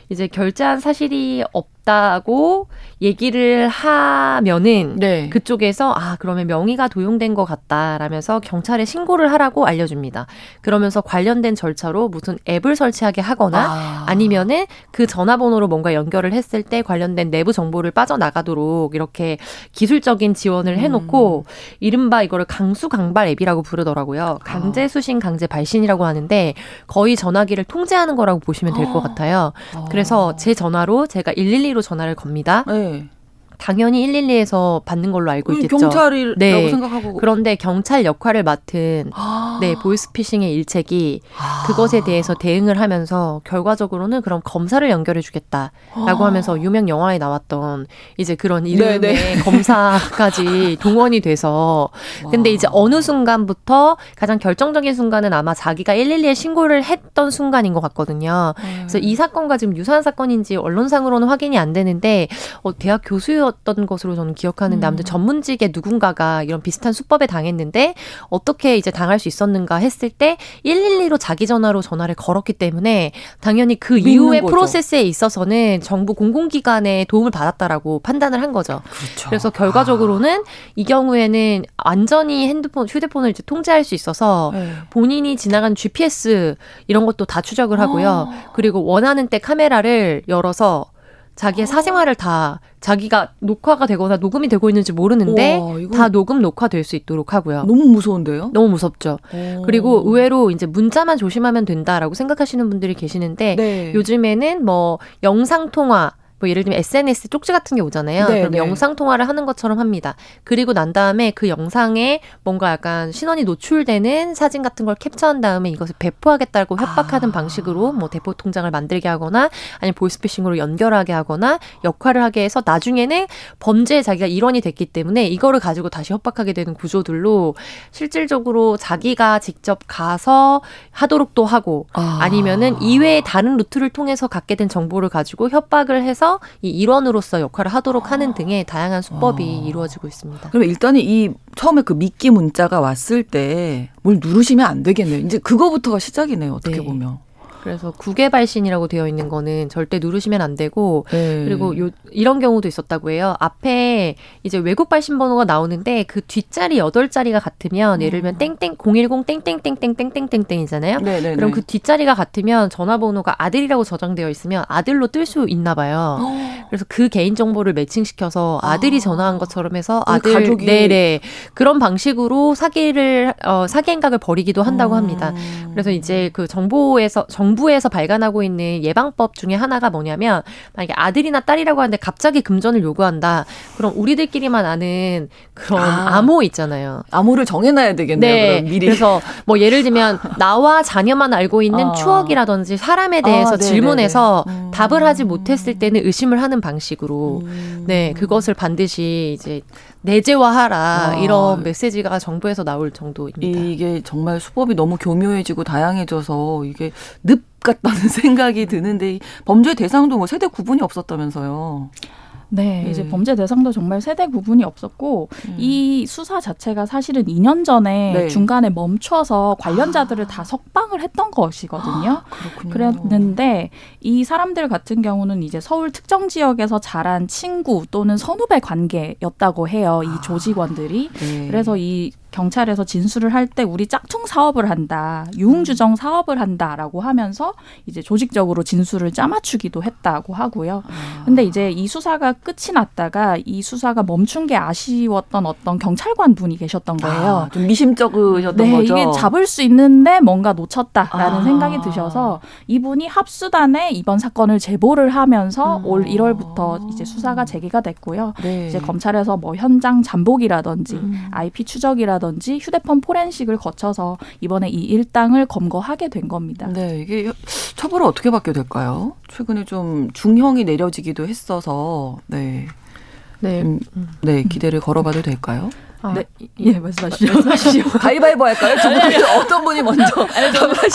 이제 결제한 사실이 없 다고 얘기를 하면은 네. 그쪽에서 아 그러면 명의가 도용된 것 같다라면서 경찰에 신고를 하라고 알려줍니다. 그러면서 관련된 절차로 무슨 앱을 설치하게 하거나 아. 니면은그 전화번호로 뭔가 연결을 했을 때 관련된 내부 정보를 빠져나가도록 이렇게 기술적인 지원을 해놓고 음. 이른바 이거를 강수 강발 앱이라고 부르더라고요. 강제 수신, 강제 발신이라고 하는데 거의 전화기를 통제하는 거라고 보시면 될것 같아요. 아. 그래서 제 전화로 제가 112로 전화를 겁니다. 네. 당연히 112에서 받는 걸로 알고 음, 있겠죠. 경찰이라고 네. 생각하고 그런데 경찰 역할을 맡은 아. 네 보이스피싱의 일책이 아. 그것에 대해서 대응을 하면서 결과적으로는 그럼 검사를 연결해주겠다라고 아. 하면서 유명 영화에 나왔던 이제 그런 이름의 네네. [laughs] 검사까지 [laughs] 동원이 돼서 근데 이제 어느 순간부터 가장 결정적인 순간은 아마 자기가 112에 신고를 했던 순간인 것 같거든요. 음. 그래서 이 사건과 지금 유사한 사건인지 언론상으로는 확인이 안 되는데 어, 대학 교수 였던 것으로 저는 기억하는데 음. 아무튼 전문직의 누군가가 이런 비슷한 수법에 당했는데 어떻게 이제 당할 수 있었는가 했을 때 112로 자기 전화로 전화를 걸었기 때문에 당연히 그 이후의 거죠. 프로세스에 있어서는 정부 공공기관의 도움을 받았다라고 판단을 한 거죠. 그렇죠. 그래서 결과적으로는 아. 이 경우에는 완전히 핸드폰, 휴대폰을 이제 통제할 수 있어서 네. 본인이 지나간 GPS 이런 것도 다 추적을 하고요. 아. 그리고 원하는 때 카메라를 열어서 자기의 아. 사생활을 다 자기가 녹화가 되거나 녹음이 되고 있는지 모르는데 우와, 다 녹음 녹화될 수 있도록 하고요. 너무 무서운데요? 너무 무섭죠. 오. 그리고 의외로 이제 문자만 조심하면 된다라고 생각하시는 분들이 계시는데 네. 요즘에는 뭐 영상 통화 뭐 예를 들면 SNS 쪽지 같은 게 오잖아요. 네, 그럼 네. 영상 통화를 하는 것처럼 합니다. 그리고 난 다음에 그 영상에 뭔가 약간 신원이 노출되는 사진 같은 걸 캡처한 다음에 이것을 배포하겠다고 협박하는 아. 방식으로 뭐 대포 통장을 만들게 하거나 아니면 보이스피싱으로 연결하게 하거나 역할을 하게 해서 나중에는 범죄에 자기가 일원이 됐기 때문에 이거를 가지고 다시 협박하게 되는 구조들로 실질적으로 자기가 직접 가서 하도록도 하고 아. 아니면은 이외의 다른 루트를 통해서 갖게 된 정보를 가지고 협박을 해서 해서 이 일원으로서 역할을 하도록 하는 등의 다양한 수법이 아. 이루어지고 있습니다. 그럼 일단은 이 처음에 그 미끼 문자가 왔을 때 뭘 누르시면 안 되겠네요. 이제 그거부터가 시작이네요. 어떻게 네. 보면. 그래서 구개발신이라고 되어 있는 거는 절대 누르시면 안 되고 네. 그리고 요 이런 경우도 있었다고 해요. 앞에 이제 외국 발신 번호가 나오는데 그 뒷자리 여덟 자리가 같으면 예를 들면 음. 땡땡 010 땡땡땡땡땡땡땡땡이잖아요. 네, 네, 그럼 그 뒷자리가 같으면 전화번호가 아들이라고 저장되어 있으면 아들로 뜰 수 있나 봐요. 그래서 그 개인 정보를 매칭시켜서 아들이 아. 전화한 것처럼 해서 아들 가족이... 네네 그런 방식으로 사기를 어, 사기 행각을 벌이기도 한다고 합니다. 그래서 이제 그 정보에서 정보 정부에서 발간하고 있는 예방법 중에 하나가 뭐냐면 만약에 아들이나 딸이라고 하는데 갑자기 금전을 요구한다. 그럼 우리들끼리만 아는 그런 아. 암호 있잖아요. 암호를 정해놔야 되겠네요. 네. 미리. 그래서 뭐 예를 들면 [laughs] 나와 자녀만 알고 있는 아. 추억이라든지 사람에 대해서 아, 질문해서 음. 답을 하지 못했을 때는 의심을 하는 방식으로 음. 네 그것을 반드시 이제 내재화하라 아. 이런 메시지가 정부에서 나올 정도입니다. 이게 정말 수법이 너무 교묘해지고 다양해져서 이게 늪 같다는 [laughs] 생각이 드는데 범죄 대상도 뭐 세대 구분이 없었다면서요. 네, 음. 이제 범죄 대상도 정말 세대 구분이 없었고 음. 이 수사 자체가 사실은 2년 전에 네. 중간에 멈춰서 관련자들을 아. 다 석방을 했던 것이거든요. 아, 그랬는데 이 사람들 같은 경우는 이제 서울 특정 지역에서 자란 친구 또는 선후배 관계였다고 해요. 이 아. 조직원들이. 네. 그래서 이 경찰에서 진술을 할 때 우리 짝퉁 사업을 한다, 유흥주정 사업을 한다라고 하면서 이제 조직적으로 진술을 짜맞추기도 했다고 하고요. 아. 근데 이제 이 수사가 끝이 났다가 이 수사가 멈춘 게 아쉬웠던 어떤 경찰관 분이 계셨던 거예요. 아, 좀 미심쩍으셨던 네, 거죠. 이게 잡을 수 있는데 뭔가 놓쳤다라는 아. 생각이 드셔서 이분이 합수단에 이번 사건을 제보를 하면서 음. 올 1월부터 이제 수사가 재개가 됐고요. 네. 이제 검찰에서 뭐 현장 잠복이라든지 음. IP 추적이라든지 든지 휴대폰 포렌식을 거쳐서 이번에 이 일당을 검거하게 된 겁니다. 네, 이게 처벌을 어떻게 받게 될까요? 최근에 좀 중형이 내려지기도 했어서 네. 네, 음, 네 기대를 걸어봐도 될까요? 아, 네, 예, 말씀하시죠. 말씀하시죠. [laughs] 가위바위보 할까요? 두 분, 어떤 분이 먼저 [laughs]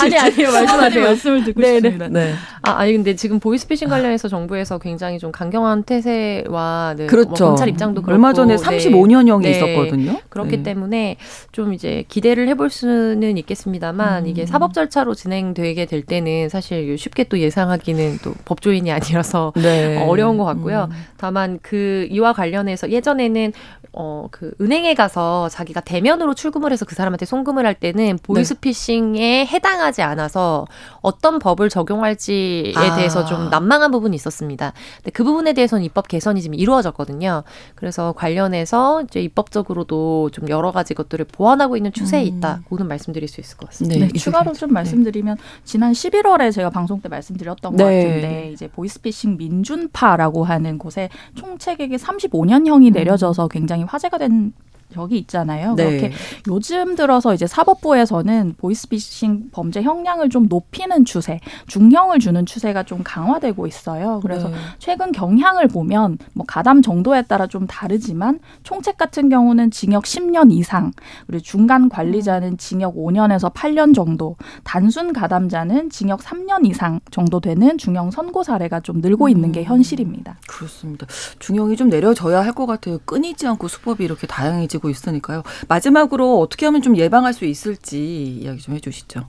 아니, 아니 요, [laughs] 말씀하세요. 말씀을 듣고 네, 네. 싶습니다. 네. 아, 아니, 근데 지금 보이스피싱 관련해서 정부에서 굉장히 좀 강경한 태세와 네, 그렇죠. 뭐 검찰 입장도 그렇고 얼마 전에 35년형이 네, 있었거든요. 그렇기 네. 때문에 좀 이제 기대를 해볼 수는 있겠습니다만 음. 이게 사법 절차로 진행되게 될 때는 사실 쉽게 또 예상하기는 또 법조인이 아니라서 네. 어려운 것 같고요. 음. 다만 그 이와 관련해서 예전에는 어, 그 은행에 가서 자기가 대면으로 출금을 해서 그 사람한테 송금을 할 때는 보이스피싱에 네. 해당하지 않아서 어떤 법을 적용할지 조치에 아. 대해서 좀 난망한 부분이 있었습니다. 근데 그 부분에 대해서는 입법 개선이 지금 이루어졌거든요. 그래서 관련해서 이제 입법적으로도 좀 여러 가지 것들을 보완하고 있는 추세에 음. 있다고는 말씀드릴 수 있을 것 같습니다. 네, 네 추가로 좀 말씀드리면 네. 지난 11월에 제가 방송 때 말씀드렸던 네. 것 같은데 이제 보이스피싱 민준파라고 하는 곳에 총책에게 35년형이 음. 내려져서 굉장히 화제가 된 적이 있잖아요. 네. 그렇게 요즘 들어서 이제 사법부에서는 보이스피싱 범죄 형량을 좀 높이는 추세, 중형을 주는 추세가 좀 강화되고 있어요. 그래서 네. 최근 경향을 보면 뭐 가담 정도에 따라 좀 다르지만 총책 같은 경우는 징역 10년 이상, 그리고 중간 관리자는 징역 5년에서 8년 정도, 단순 가담자는 징역 3년 이상 정도 되는 중형 선고 사례가 좀 늘고 있는 게 음. 현실입니다. 그렇습니다. 중형이 좀 내려져야 할 것 같아요. 끊이지 않고 수법이 이렇게 다양해지고 되고 있으니까요. 마지막으로 어떻게 하면 좀 예방할 수 있을지 이야기 좀 해주시죠.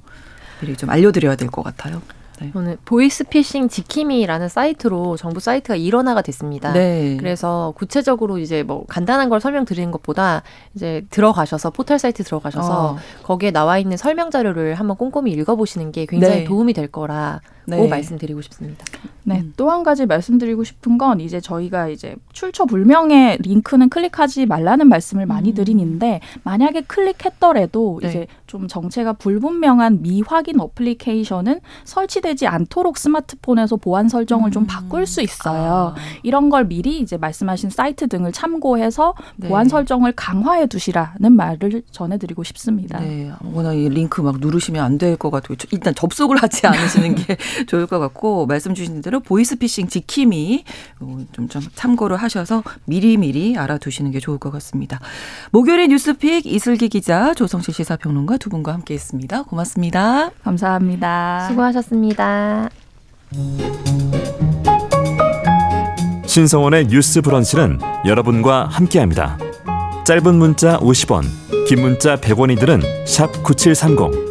미리 좀 알려드려야 될 것 같아요. 네. 오늘 보이스피싱 지킴이라는 사이트로 정부 사이트가 일원화가 됐습니다. 네. 그래서 구체적으로 이제 뭐 간단한 걸 설명드리는 것보다 이제 들어가셔서 포털 사이트 들어가셔서 어. 거기에 나와 있는 설명 자료를 한번 꼼꼼히 읽어보시는 게 굉장히 네. 도움이 될 거라 네. 말씀드리고 싶습니다. 네, 음. 또한 가지 말씀드리고 싶은 건 이제 저희가 이제 출처 불명의 링크는 클릭하지 말라는 말씀을 많이 음. 드리는데 만약에 클릭했더라도 네. 이제 좀 정체가 불분명한 미확인 어플리케이션은 설치되지 않도록 스마트폰에서 보안 설정을 음. 좀 바꿀 수 있어요. 아. 이런 걸 미리 이제 말씀하신 사이트 등을 참고해서 네. 보안 설정을 강화해 두시라는 말을 전해드리고 싶습니다. 네, 아무거나 이 링크 막 누르시면 안 될 것 같고 일단 접속을 하지 않으시는 [laughs] 게 좋을 것 같고 말씀 주신 대로 보이스피싱 지킴이 어, 좀, 좀 참고를 하셔서 미리미리 알아두시는 게 좋을 것 같습니다. 목요일의 뉴스픽 이슬기 기자 조성실 시사평론가 두 분과 함께했습니다. 고맙습니다. 감사합니다. 수고하셨습니다. 신성원의 뉴스 브런치는 여러분과 함께합니다. 짧은 문자 50원, 긴 문자 100원이들은 샵 9730.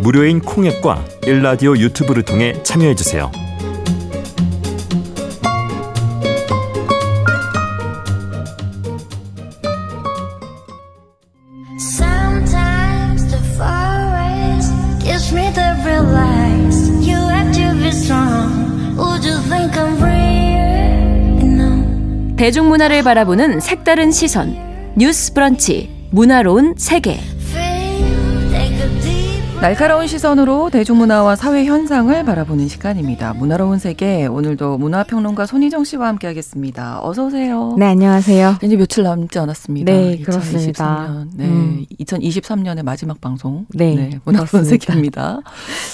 무료인 콩앱과 일라디오 유튜브를 통해 참여해 주세요. 대중문화를 바라보는 색다른 시선. 뉴스 브런치. 문화로운 세계 날카로운 시선으로 대중문화와 사회 현상을 바라보는 시간입니다. 문화로운 세계 오늘도 문화평론가 손희정 씨와 함께하겠습니다. 어서 오세요. 네 안녕하세요. 이제 며칠 남지 않았습니다. 네 2023년. 그렇습니다. 네 음. 2023년의 마지막 방송. 네, 네 문화로운 세계입니다.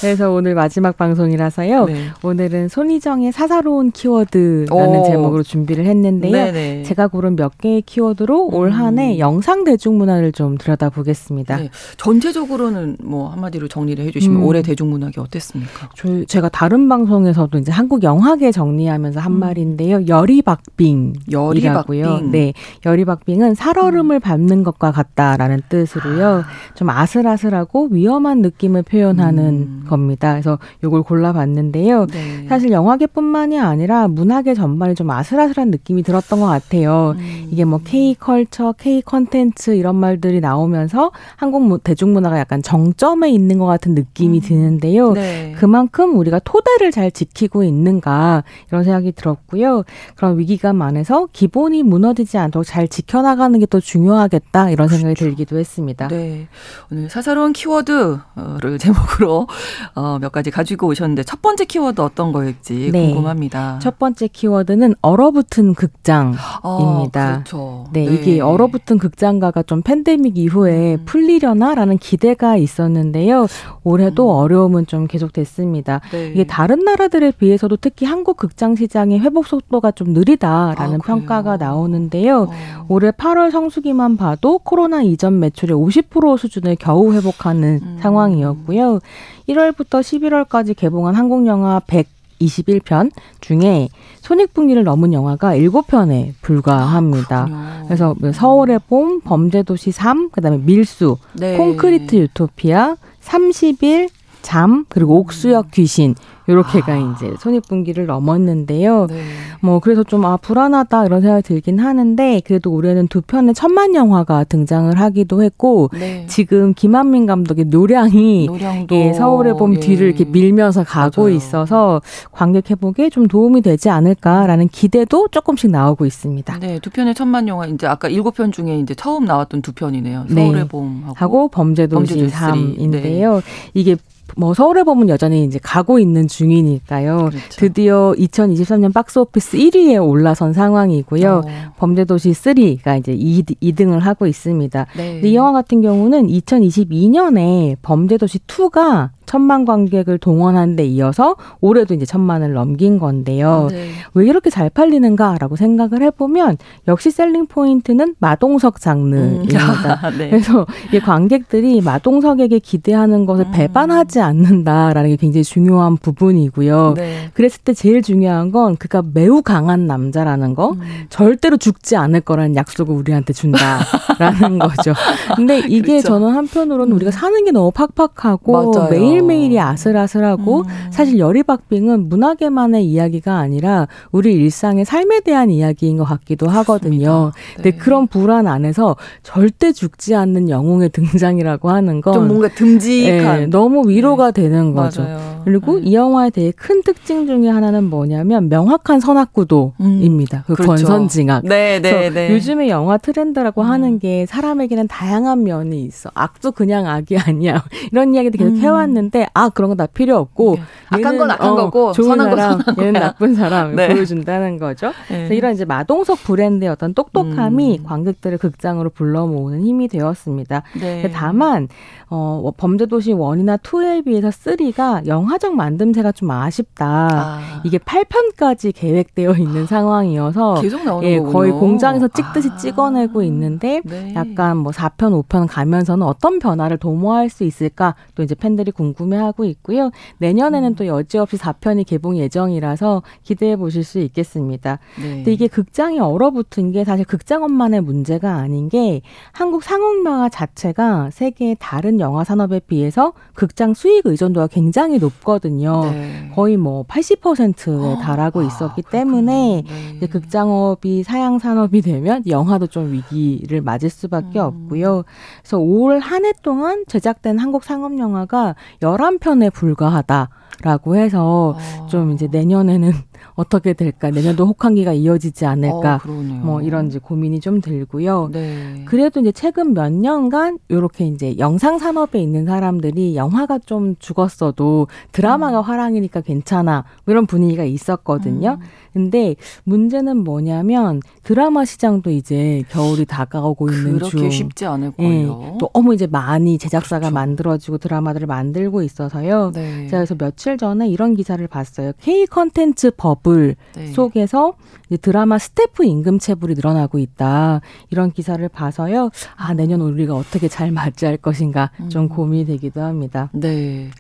그래서 오늘 마지막 방송이라서요. 네. 오늘은 손희정의 사사로운 키워드라는 오. 제목으로 준비를 했는데요. 네네. 제가 고른 몇 개의 키워드로 올 한해 음. 영상 대중문화를 좀 들여다보겠습니다. 네. 전체적으로는 뭐 한마디 한마디로 정리를 해주시면 음. 올해 대중문학이 어땠습니까? 저, 제가 다른 방송에서도 이제 한국 영화계 정리하면서 한 음. 말인데요. 열이박빙이라고요. 열이박빙. 네, 열이박빙은 살얼음을 음. 밟는 것과 같다라는 뜻으로요. 아. 좀 아슬아슬하고 위험한 느낌을 표현하는 음. 겁니다. 그래서 이걸 골라봤는데요. 네. 사실 영화계뿐만이 아니라 문학계 전반에 좀 아슬아슬한 느낌이 들었던 것 같아요. 음. 이게 뭐 K 컬처, K 컨텐츠 이런 말들이 나오면서 한국 대중문화가 약간 정점에 있는 있는 것 같은 느낌이 음. 드는데요. 네. 그만큼 우리가 토대를 잘 지키고 있는가 이런 생각이 들었고요. 그런 위기감 안에서 기본이 무너지지 않도록 잘 지켜나가는 게 또 중요하겠다 이런 생각이 그렇죠. 들기도 했습니다. 네. 오늘 사사로운 키워드를 [laughs] 제목으로 어, 몇 가지 가지고 오셨는데 첫 번째 키워드 어떤 거일지 네. 궁금합니다. 첫 번째 키워드는 얼어붙은 극장입니다. 아, 그렇죠. 네, 네, 이게 얼어붙은 극장가가 좀 팬데믹 이후에 음. 풀리려나라는 기대가 있었는데요. 있는데요. 올해도 음. 어려움은 좀 계속됐습니다. 네. 이게 다른 나라들에 비해서도 특히 한국 극장 시장의 회복 속도가 좀 느리다라는 아, 평가가 나오는데요. 어. 올해 8월 성수기만 봐도 코로나 이전 매출의 50% 수준을 겨우 회복하는 음. 상황이었고요. 1월부터 11월까지 개봉한 한국 영화 100 21편 중에 손익분기를 넘은 영화가 7편에 불과합니다. 아, 그래서 서울의 봄, 범죄도시 3, 그다음에 밀수, 네. 콘크리트 유토피아, 30일 잠 그리고 옥수역 귀신 요렇게가 아. 이제 손익분기를 넘었는데요. 네. 뭐 그래서 좀 아 불안하다 이런 생각이 들긴 하는데 그래도 올해는 두 편의 천만 영화가 등장을 하기도 했고 네. 지금 김한민 감독의 노량이 예, 서울의 봄 예. 뒤를 이렇게 밀면서 가고 맞아요. 있어서 관객 회복에 좀 도움이 되지 않을까라는 기대도 조금씩 나오고 있습니다. 네, 두 편의 천만 영화 이제 아까 일곱 편 중에 이제 처음 나왔던 두 편이네요. 네. 서울의 네. 봄하고 하고 범죄도시, 범죄도시 3인데요. 네. 이게 뭐 서울의 봄은 여전히 이제 가고 있는 중이니까요. 그렇죠. 드디어 2023년 박스 오피스 1위에 올라선 상황이고요. 어. 범죄도시 3가 이제 2, 2등을 하고 있습니다. 네. 이 영화 같은 경우는 2022년에 범죄도시 2가 천만 관객을 동원한 데 이어서 올해도 이제 천만을 넘긴 건데요. 아, 네. 왜 이렇게 잘 팔리는가라고 생각을 해보면 역시 셀링 포인트는 마동석 장르입니다. 음. [laughs] 네. 그래서 이 관객들이 마동석에게 기대하는 것을 음. 배반하지 않는다라는 게 굉장히 중요한 부분이고요. 네. 그랬을 때 제일 중요한 건 그가 매우 강한 남자라는 거, 음. 절대로 죽지 않을 거라는 약속을 우리한테 준다라는 [laughs] 거죠. 근데 이게 그렇죠. 저는 한편으로는 우리가 사는 게 너무 팍팍하고 맞아요. 매일 매일매일이 아슬아슬하고 음. 사실 열이박빙은 문학에만의 이야기가 아니라 우리 일상의 삶에 대한 이야기인 것 같기도 하거든요. 네. 근데 그런 불안 안에서 절대 죽지 않는 영웅의 등장이라고 하는 건 좀 뭔가 듬직한 네, 너무 위로 가 네. 되는 거죠. 맞아요. 그리고 네. 이 영화의 되게 큰 특징 중에 하나는 뭐냐면 명확한 선악구도입니다. 음. 그 그렇죠. 권선징악. 네, 네, 네. 요즘에 영화 트렌드라고 음. 하는 게 사람에게는 다양한 면이 있어. 악도 그냥 악이 아니야. [laughs] 이런 이야기도 계속 음. 해왔는데 아 그런 거 다 필요 없고 네. 악한 건 악한 어, 거고 좋은 사람 얘는 나쁜 사람 네. 보여준다는 거죠. 네. 그래서 이런 이제 마동석 브랜드의 어떤 똑똑함이 음. 관객들을 극장으로 불러 모으는 힘이 되었습니다. 네. 다만 어, 범죄도시 one이나 two에 비해서 three가 영화적 만듦새가 좀 아쉽다. 아. 이게 8편까지 계획되어 있는 상황이어서 [gasps] 계속 나오는 예, 거의 공장에서 찍듯이 아. 찍어내고 있는데 네. 약간 뭐 4편, 5편 가면서는 어떤 변화를 도모할 수 있을까 또 이제 팬들이 궁금해하고 있고요. 내년에는 음. 또 여지없이 4편이 개봉 예정이라서 기대해 보실 수 있겠습니다. 네. 근데 이게 극장이 얼어붙은 게 사실 극장업만의 문제가 아닌 게 한국 상업영화 자체가 세계의 다른 영화 산업에 비해서 극장 수익 의존도가 굉장히 높거든요. 네. 거의 뭐 80%에 달하고 아, 있었기 때문에 네. 극장업이 사양 산업이 되면 영화도 좀 위기를 맞을 수밖에 음. 없고요. 그래서 올 한 해 동안 제작된 한국 상업 영화가 11편에 불과하다. 라고 해서 어. 좀 이제 내년에는 어떻게 될까 내년도 혹한기가 이어지지 않을까 어, 뭐 이런 이제 고민이 좀 들고요. 네. 그래도 이제 최근 몇 년간 요렇게 이제 영상 산업에 있는 사람들이 영화가 좀 죽었어도 드라마가 음. 화랑이니까 괜찮아 뭐 이런 분위기가 있었거든요. 음. 근데 문제는 뭐냐면 드라마 시장도 이제 겨울이 다가오고 있는 중 그렇게 쉽지 않을 거예요. 예, 너무 이제 많이 제작사가 그렇죠. 만들어지고 드라마들을 만들고 있어서요. 네. 제가 그래서 며칠 전에 이런 기사를 봤어요. K 컨텐츠 버블 네. 속에서 드라마 스태프 임금 체불이 늘어나고 있다. 이런 기사를 봐서요. 아, 내년 우리가 어떻게 잘 맞이할 것인가 좀 음. 고민이 되기도 합니다. 네.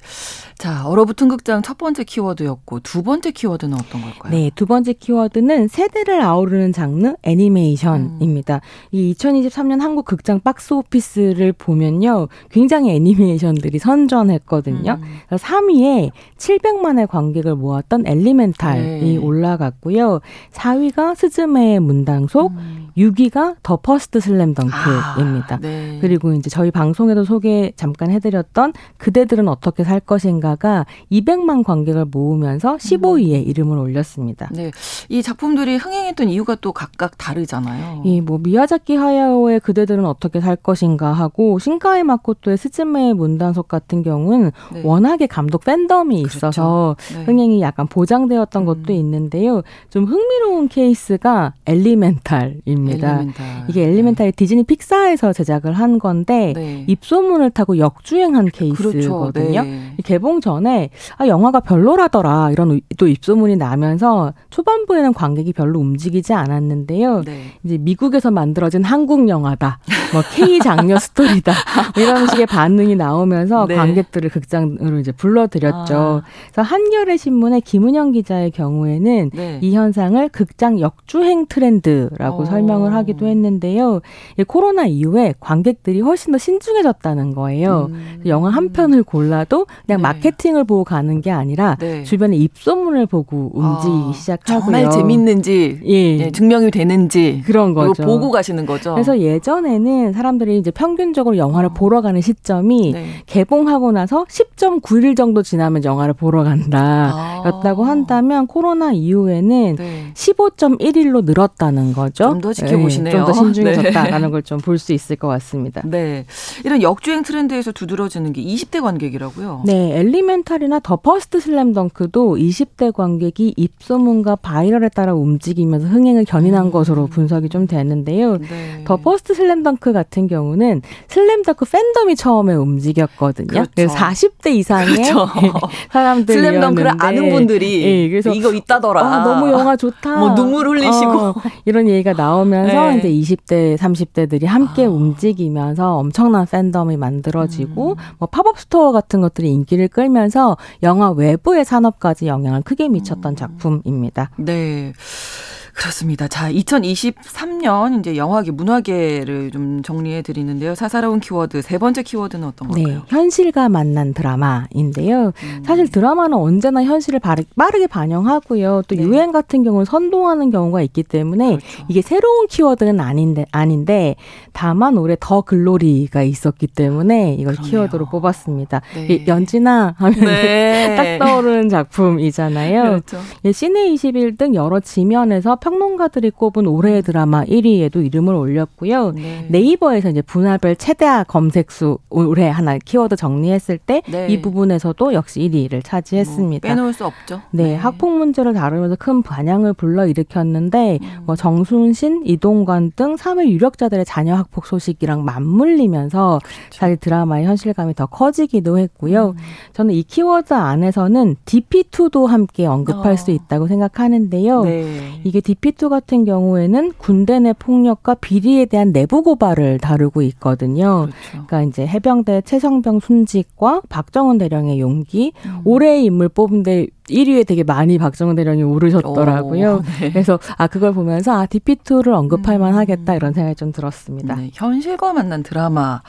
자, 얼어붙은 극장 첫 번째 키워드였고 두 번째 키워드는 어떤 걸까요? 네, 두 번째 키워드는 세대를 아우르는 장르 애니메이션입니다. 음. 이 2023년 한국 극장 박스 오피스를 보면요. 굉장히 애니메이션들이 선전했거든요. 음. 3위에 700만의 관객을 모았던 엘리멘탈이 네. 올라갔고요. 4위가 스즈메의 문단속, 음. 6위가 더 퍼스트 슬램덩크입니다. 아, 네. 그리고 이제 저희 방송에도 소개 잠깐 해드렸던 그대들은 어떻게 살 것인가 가 200만 관객을 모으면서 15위에 음. 이름을 올렸습니다. 네, 이 작품들이 흥행했던 이유가 또 각각 다르잖아요. 이 뭐 미야자키 하야오의 그대들은 어떻게 살 것인가 하고 신카이 마코토의 스즈메의 문단속 같은 경우는 네. 워낙에 감독 팬덤이 그렇죠. 있어서 네. 흥행이 약간 보장되었던 음. 것도 있는데요. 좀 흥미로운 케이스가 엘리멘탈입니다. 엘리멘탈. 이게 엘리멘탈이 네. 디즈니 픽사에서 제작을 한 건데 네. 입소문을 타고 역주행한 그렇죠. 케이스거든요. 그렇죠. 네. 개봉 전에 아 영화가 별로라더라 이런 또 입소문이 나면서 초반부에는 관객이 별로 움직이지 않았는데요. 네. 이제 미국에서 만들어진 한국 영화다. 뭐 K 장녀 스토리다. 이런 식의 반응이 나오면서 네. 관객들을 극장으로 이제 불러들였죠. 아. 그래서 한겨레 신문의 김은영 기자의 경우에는 네. 이 현상을 극장 역주행 트렌드라고 어. 설명을 하기도 했는데요. 코로나 이후에 관객들이 훨씬 더 신중해졌다는 거예요. 음. 영화 한 편을 골라도 그냥 네. 마케팅을 보고 가는 게 아니라 네. 주변의 입소문을 보고 움직이기 아. 시작하고요. 정말 재밌는지 예. 예, 증명이 되는지 그런 거죠. 보고 가시는 거죠. 그래서 예전에는 사람들이 이제 평균적으로 영화를 어. 보러 가는 시점이 네. 개봉하고 나서 10.9일 정도 지나면 영화를 보러 간다였다고 아. 한다면 코로나 이후에는 네. 15.1일로 늘었다는 거죠. 좀 더 지켜보시네요. 네, 좀더 신중해졌다라는 네. 걸좀 볼 수 있을 것 같습니다. 네. 이런 역주행 트렌드에서 두드러지는 게 20대 관객이라고요? 네. 엘리멘탈이나 더 퍼스트 슬램덩크도 20대 관객이 입소문과 바이럴에 따라 움직이면서 흥행을 견인한 음. 것으로 분석이 좀 되는데요. 네. 더 퍼스트 슬램덩크 같은 경우는 슬램덩크 팬덤이 처음에 움직였거든요. 그렇죠. 40대 이상의 그렇죠. [laughs] 사람들이 슬램덩크를 아는 분들이 네, 그래서 이거 있다더라. 아, 너무 영화 좋다. 뭐 눈물 흘리시고 어, 이런 얘기가 나오면서 네. 이제 20대, 30대들이 함께 아. 움직이면서 엄청난 팬덤이 만들어지고 음. 뭐 팝업 스토어 같은 것들이 인기를 끌면서 영화 외부의 산업까지 영향을 크게 미쳤던 음. 작품입니다. 네. 그렇습니다. 자, 2023년 이제 영화계, 문화계를 좀 정리해 드리는데요. 사사로운 키워드 세 번째 키워드는 어떤 네, 걸까요? 네, 현실과 만난 드라마인데요. 음. 사실 드라마는 언제나 현실을 빠르게 반영하고요. 또 네. 유행 같은 경우는 선동하는 경우가 있기 때문에 그렇죠. 이게 새로운 키워드는 아닌데 아닌데 다만 올해 더 글로리가 있었기 때문에 이걸 그러네요. 키워드로 뽑았습니다. 네. 연진아 하면 네. [laughs] 딱 떠오르는 작품이잖아요. 그렇죠. 예, 시내 21 등 여러 지면에서 평론가들이 꼽은 올해의 드라마 1위에도 이름을 올렸고요. 네. 이버에서 이제 분할별 최대화 검색수 올해 하나 키워드 정리했을 때이 네. 부분에서도 역시 1위를 차지했습니다. 뭐 빼놓을 수 없죠. 네, 네, 학폭 문제를 다루면서 큰 반향을 불러일으켰는데 음. 뭐 정순신, 이동관 등 사회 유력자들의 자녀 학폭 소식이랑 맞물리면서 그렇죠. 사실 드라마의 현실감이 더 커지기도 했고요. 음. 저는 이 키워드 안에서는 DP2도 함께 언급할 어. 수 있다고 생각하는데요. 네. 이게 DP2 같은 경우에는 군대 내 폭력과 비리에 대한 내부 고발을 다루고 있거든요. 그렇죠. 그러니까 이제 해병대 최성병 순직과 박정훈 대령의 용기 음. 올해의 인물 뽑은데 1위에 되게 많이 박정훈 대령이 오르셨더라고요. 오, [laughs] 네. 그래서 아 그걸 보면서 아 DP2를 언급할 음. 만하겠다 이런 생각이 좀 들었습니다. 네, 현실과 만난 드라마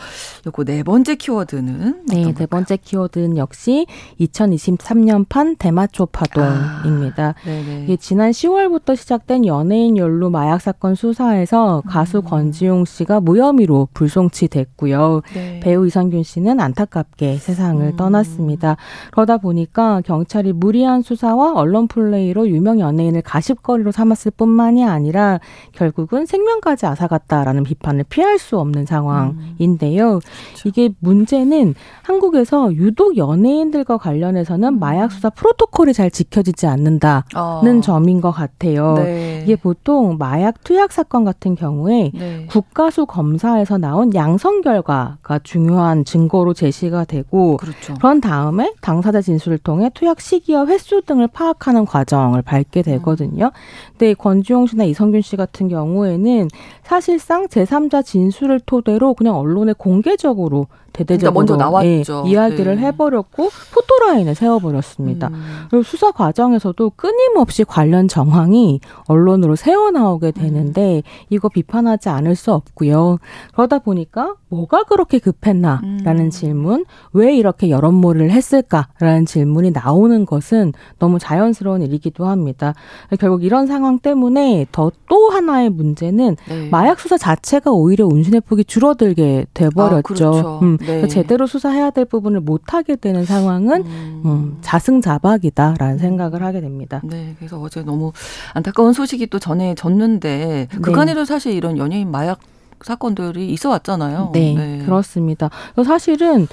요거 네 번째 키워드는 네, 네 번째 키워드는 역시 2023년판 대마초 파동입니다. 아, 이게 지난 10월부터 시작된 연예인 연루 마약 사건 수사에서 가수 음. 권지용 씨가 무혐의로 불송치됐고요. 네. 배우 이선균 씨는 안타깝게 세상을 음. 떠났습니다. 그러다 보니까 경찰이 무리 무리한 수사와 언론 플레이로 유명 연예인을 가십거리로 삼았을 뿐만이 아니라 결국은 생명까지 앗아갔다라는 비판을 피할 수 없는 상황인데요. 음. 그렇죠. 이게 문제는 한국에서 유독 연예인들과 관련해서는 음. 마약 수사 프로토콜이 잘 지켜지지 않는다는 어. 점인 것 같아요. 네. 이게 보통 마약 투약 사건 같은 경우에 네. 국가수 검사에서 나온 양성 결과가 중요한 증거로 제시가 되고 그렇죠. 그런 다음에 당사자 진술을 통해 투약 시기와 횟수 등을 파악하는 과정을 밟게 되거든요. 근데 권지용 씨나 이성균 씨 같은 경우에는 사실상 제3자 진술을 토대로 그냥 언론에 공개적으로 대대적으로 먼저 나왔죠. 예, 이야기를 네. 해버렸고 포토라인을 세워버렸습니다. 음. 그리고 수사 과정에서도 끊임없이 관련 정황이 언론으로 새어 나오게 되는데 음. 이거 비판하지 않을 수 없고요. 그러다 보니까 뭐가 그렇게 급했나라는 음. 질문, 왜 이렇게 여론몰이를 했을까라는 질문이 나오는 것은 너무 자연스러운 일이기도 합니다. 결국 이런 상황 때문에 더 또 하나의 문제는 네. 마약 수사 자체가 오히려 운신의 폭이 줄어들게 돼버렸죠. 아, 그렇죠. 음, 네. 제대로 수사해야 될 부분을 못 하게 되는 상황은 음. 음, 자승자박이다라는 생각을 하게 됩니다. 네, 그래서 어제 너무 안타까운 소식이 또 전해졌는데 네. 그간에도 사실 이런 연예인 마약 사건들이 있어 왔잖아요. 네, 네. 그렇습니다. 사실은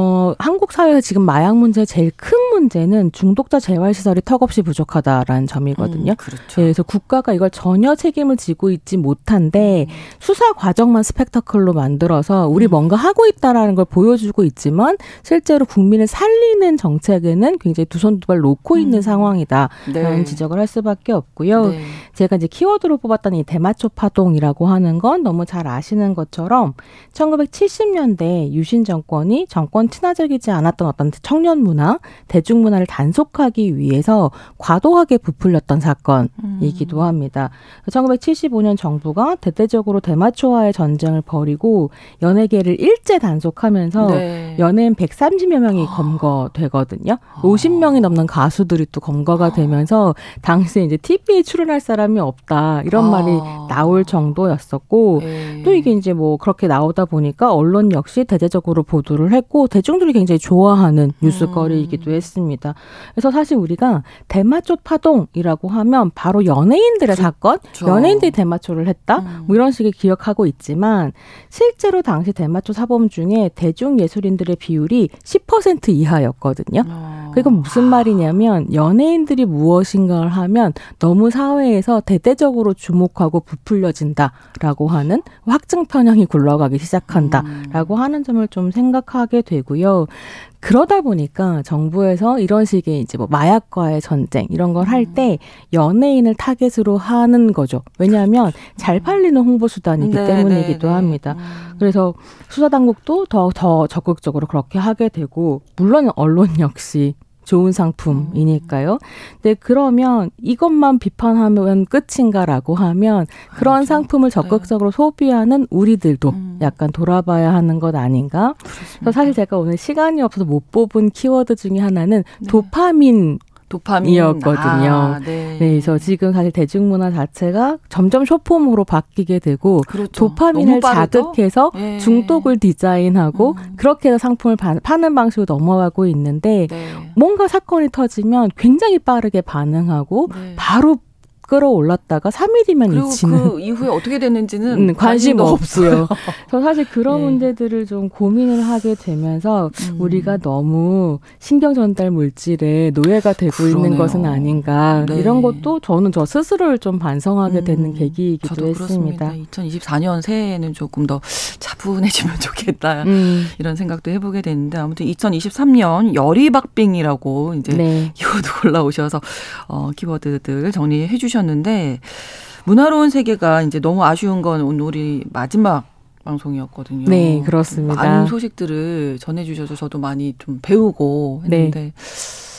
어, 한국 사회에서 지금 마약 문제의 제일 큰 문제는 중독자 재활 시설이 턱없이 부족하다라는 점이거든요. 음, 그렇죠. 네, 그래서 국가가 이걸 전혀 책임을 지고 있지 못한데 음. 수사 과정만 스펙타클로 만들어서 우리 음. 뭔가 하고 있다라는 걸 보여주고 있지만 실제로 국민을 살리는 정책에는 굉장히 두 손 두 발 놓고 음. 있는 상황이다라는 네. 지적을 할 수밖에 없고요. 네. 제가 이제 키워드로 뽑았던 이 대마초 파동이라고 하는 건 너무 잘 아시는 것처럼 1970년대 유신 정권이 정권 친화적이지 않았던 어떤 청년 문화, 대중 문화를 단속하기 위해서 과도하게 부풀렸던 사건이기도 음. 합니다. 1975년 정부가 대대적으로 대마초와의 전쟁을 벌이고 연예계를 일제 단속하면서 네. 연예인 130여 명이 검거되거든요. 50명이 넘는 가수들이 또 검거가 되면서 당시에 이제 TV에 출연할 사람이 없다 이런 아. 말이 나올 정도였었고 네. 또 이게 이제 뭐 그렇게 나오다 보니까 언론 역시 대대적으로 보도를 했고 대중들이 굉장히 좋아하는 뉴스거리이기도 음. 했습니다. 그래서 사실 우리가 대마초 파동이라고 하면 바로 연예인들의 그렇죠. 사건, 연예인들이 대마초를 했다 음. 뭐 이런 식의 기억하고 있지만 실제로 당시 대마초 사범 중에 대중 예술인들의 비율이 10% 이하였거든요. 어. 그러니까 무슨 말이냐면 연예인들이 무엇인가를 하면 너무 사회에서 대대적으로 주목하고 부풀려진다라고 하는 확증 편향이 굴러가기 시작한다라고 음. 하는 점을 좀 생각하게 되 고요. 그러다 보니까 정부에서 이런 식의 이제 뭐 마약과의 전쟁 이런 걸 할때 음. 연예인을 타겟으로 하는 거죠. 왜냐하면 잘 팔리는 홍보 수단이기 네, 때문이기도 네, 네. 합니다. 음. 그래서 수사 당국도 더 더 적극적으로 그렇게 하게 되고 물론 언론 역시 좋은 상품이니까요. 근데 그러면 이것만 비판하면 끝인가라고 하면 그런 그렇죠. 상품을 네. 적극적으로 네. 소비하는 우리들도 음. 약간 돌아봐야 하는 것 아닌가. 그래서 사실 제가 오늘 시간이 없어서 못 뽑은 키워드 중에 하나는 네. 도파민 도파민이었거든요. 아, 네. 네. 그래서 지금 사실 대중문화 자체가 점점 쇼폼으로 바뀌게 되고 그렇죠. 도파민을 자극해서 네. 중독을 디자인하고 음. 그렇게 해서 상품을 파는 방식으로 넘어가고 있는데 네. 뭔가 사건이 터지면 굉장히 빠르게 반응하고 네. 바로 끌어올랐다가 3일이면 잊히는. 그 이후에 어떻게 됐는지는 음, 관심 없고요. 저 [laughs] 사실 그런 네. 문제들을 좀 고민을 하게 되면서 음. 우리가 너무 신경 전달 물질에 노예가 되고 그러네요. 있는 것은 아닌가 네. 이런 것도 저는 저 스스로를 좀 반성하게 되는 음, 계기이기도 했습니다. 그렇습니다. 2024년 새해에는 조금 더 차분해지면 [laughs] 좋겠다 음. 이런 생각도 해보게 됐는데 아무튼 2023년 여리박빙이라고 이제 네. [laughs] 키워드 골라오셔서 어, 키워드들 정리해 주셨. 해주셨는데 문화로운 세계가 이제 너무 아쉬운 건 오늘 우리 마지막 방송이었거든요. 네, 그렇습니다. 많은 소식들을 전해주셔서 저도 많이 좀 배우고 했는데 네.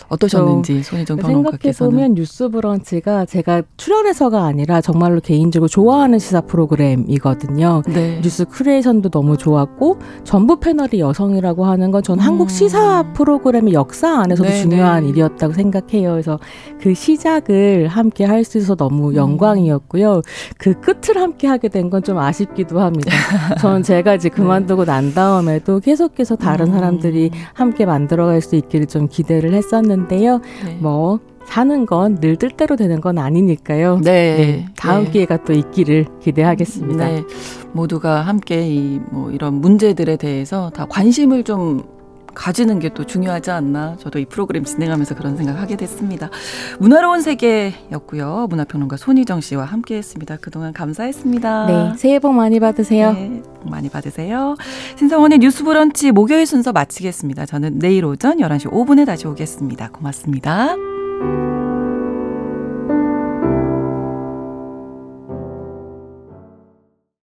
어떠셨는지 손희정 평론가께서는 생각해 보면 뉴스브런치가 제가 출연해서가 아니라 정말로 개인적으로 좋아하는 시사 프로그램이거든요. 네. 뉴스 큐레이션도 너무 좋았고 전부 패널이 여성이라고 하는 건 전 음. 한국 시사 프로그램의 역사 안에서도 네, 중요한 네. 일이었다고 생각해요. 그래서 그 시작을 함께 할 수 있어서 너무 음. 영광이었고요. 그 끝을 함께 하게 된 건 좀 아쉽기도 합니다. 전 제가 이제 [laughs] 그만두고 난 다음에도 계속해서 다른 음. 사람들이 함께 만들어갈 수 있기를 좀 기대를 했었는데 있는데요. 네. 뭐 사는 건 늘 뜻대로 되는 건 아니니까요. 네. 네. 다음 네. 기회가 또 있기를 기대하겠습니다. 네. 모두가 함께 이 뭐 이런 문제들에 대해서 다 관심을 좀 가지는 게 또 중요하지 않나. 저도 이 프로그램 진행하면서 그런 생각하게 됐습니다. 문화로운 세계였고요. 문화평론가 손희정 씨와 함께했습니다. 그동안 감사했습니다. 네, 새해 복 많이 받으세요. 네, 복 많이 받으세요. 신성원의 뉴스브런치 목요일 순서 마치겠습니다. 저는 내일 오전 11시 5분에 다시 오겠습니다. 고맙습니다.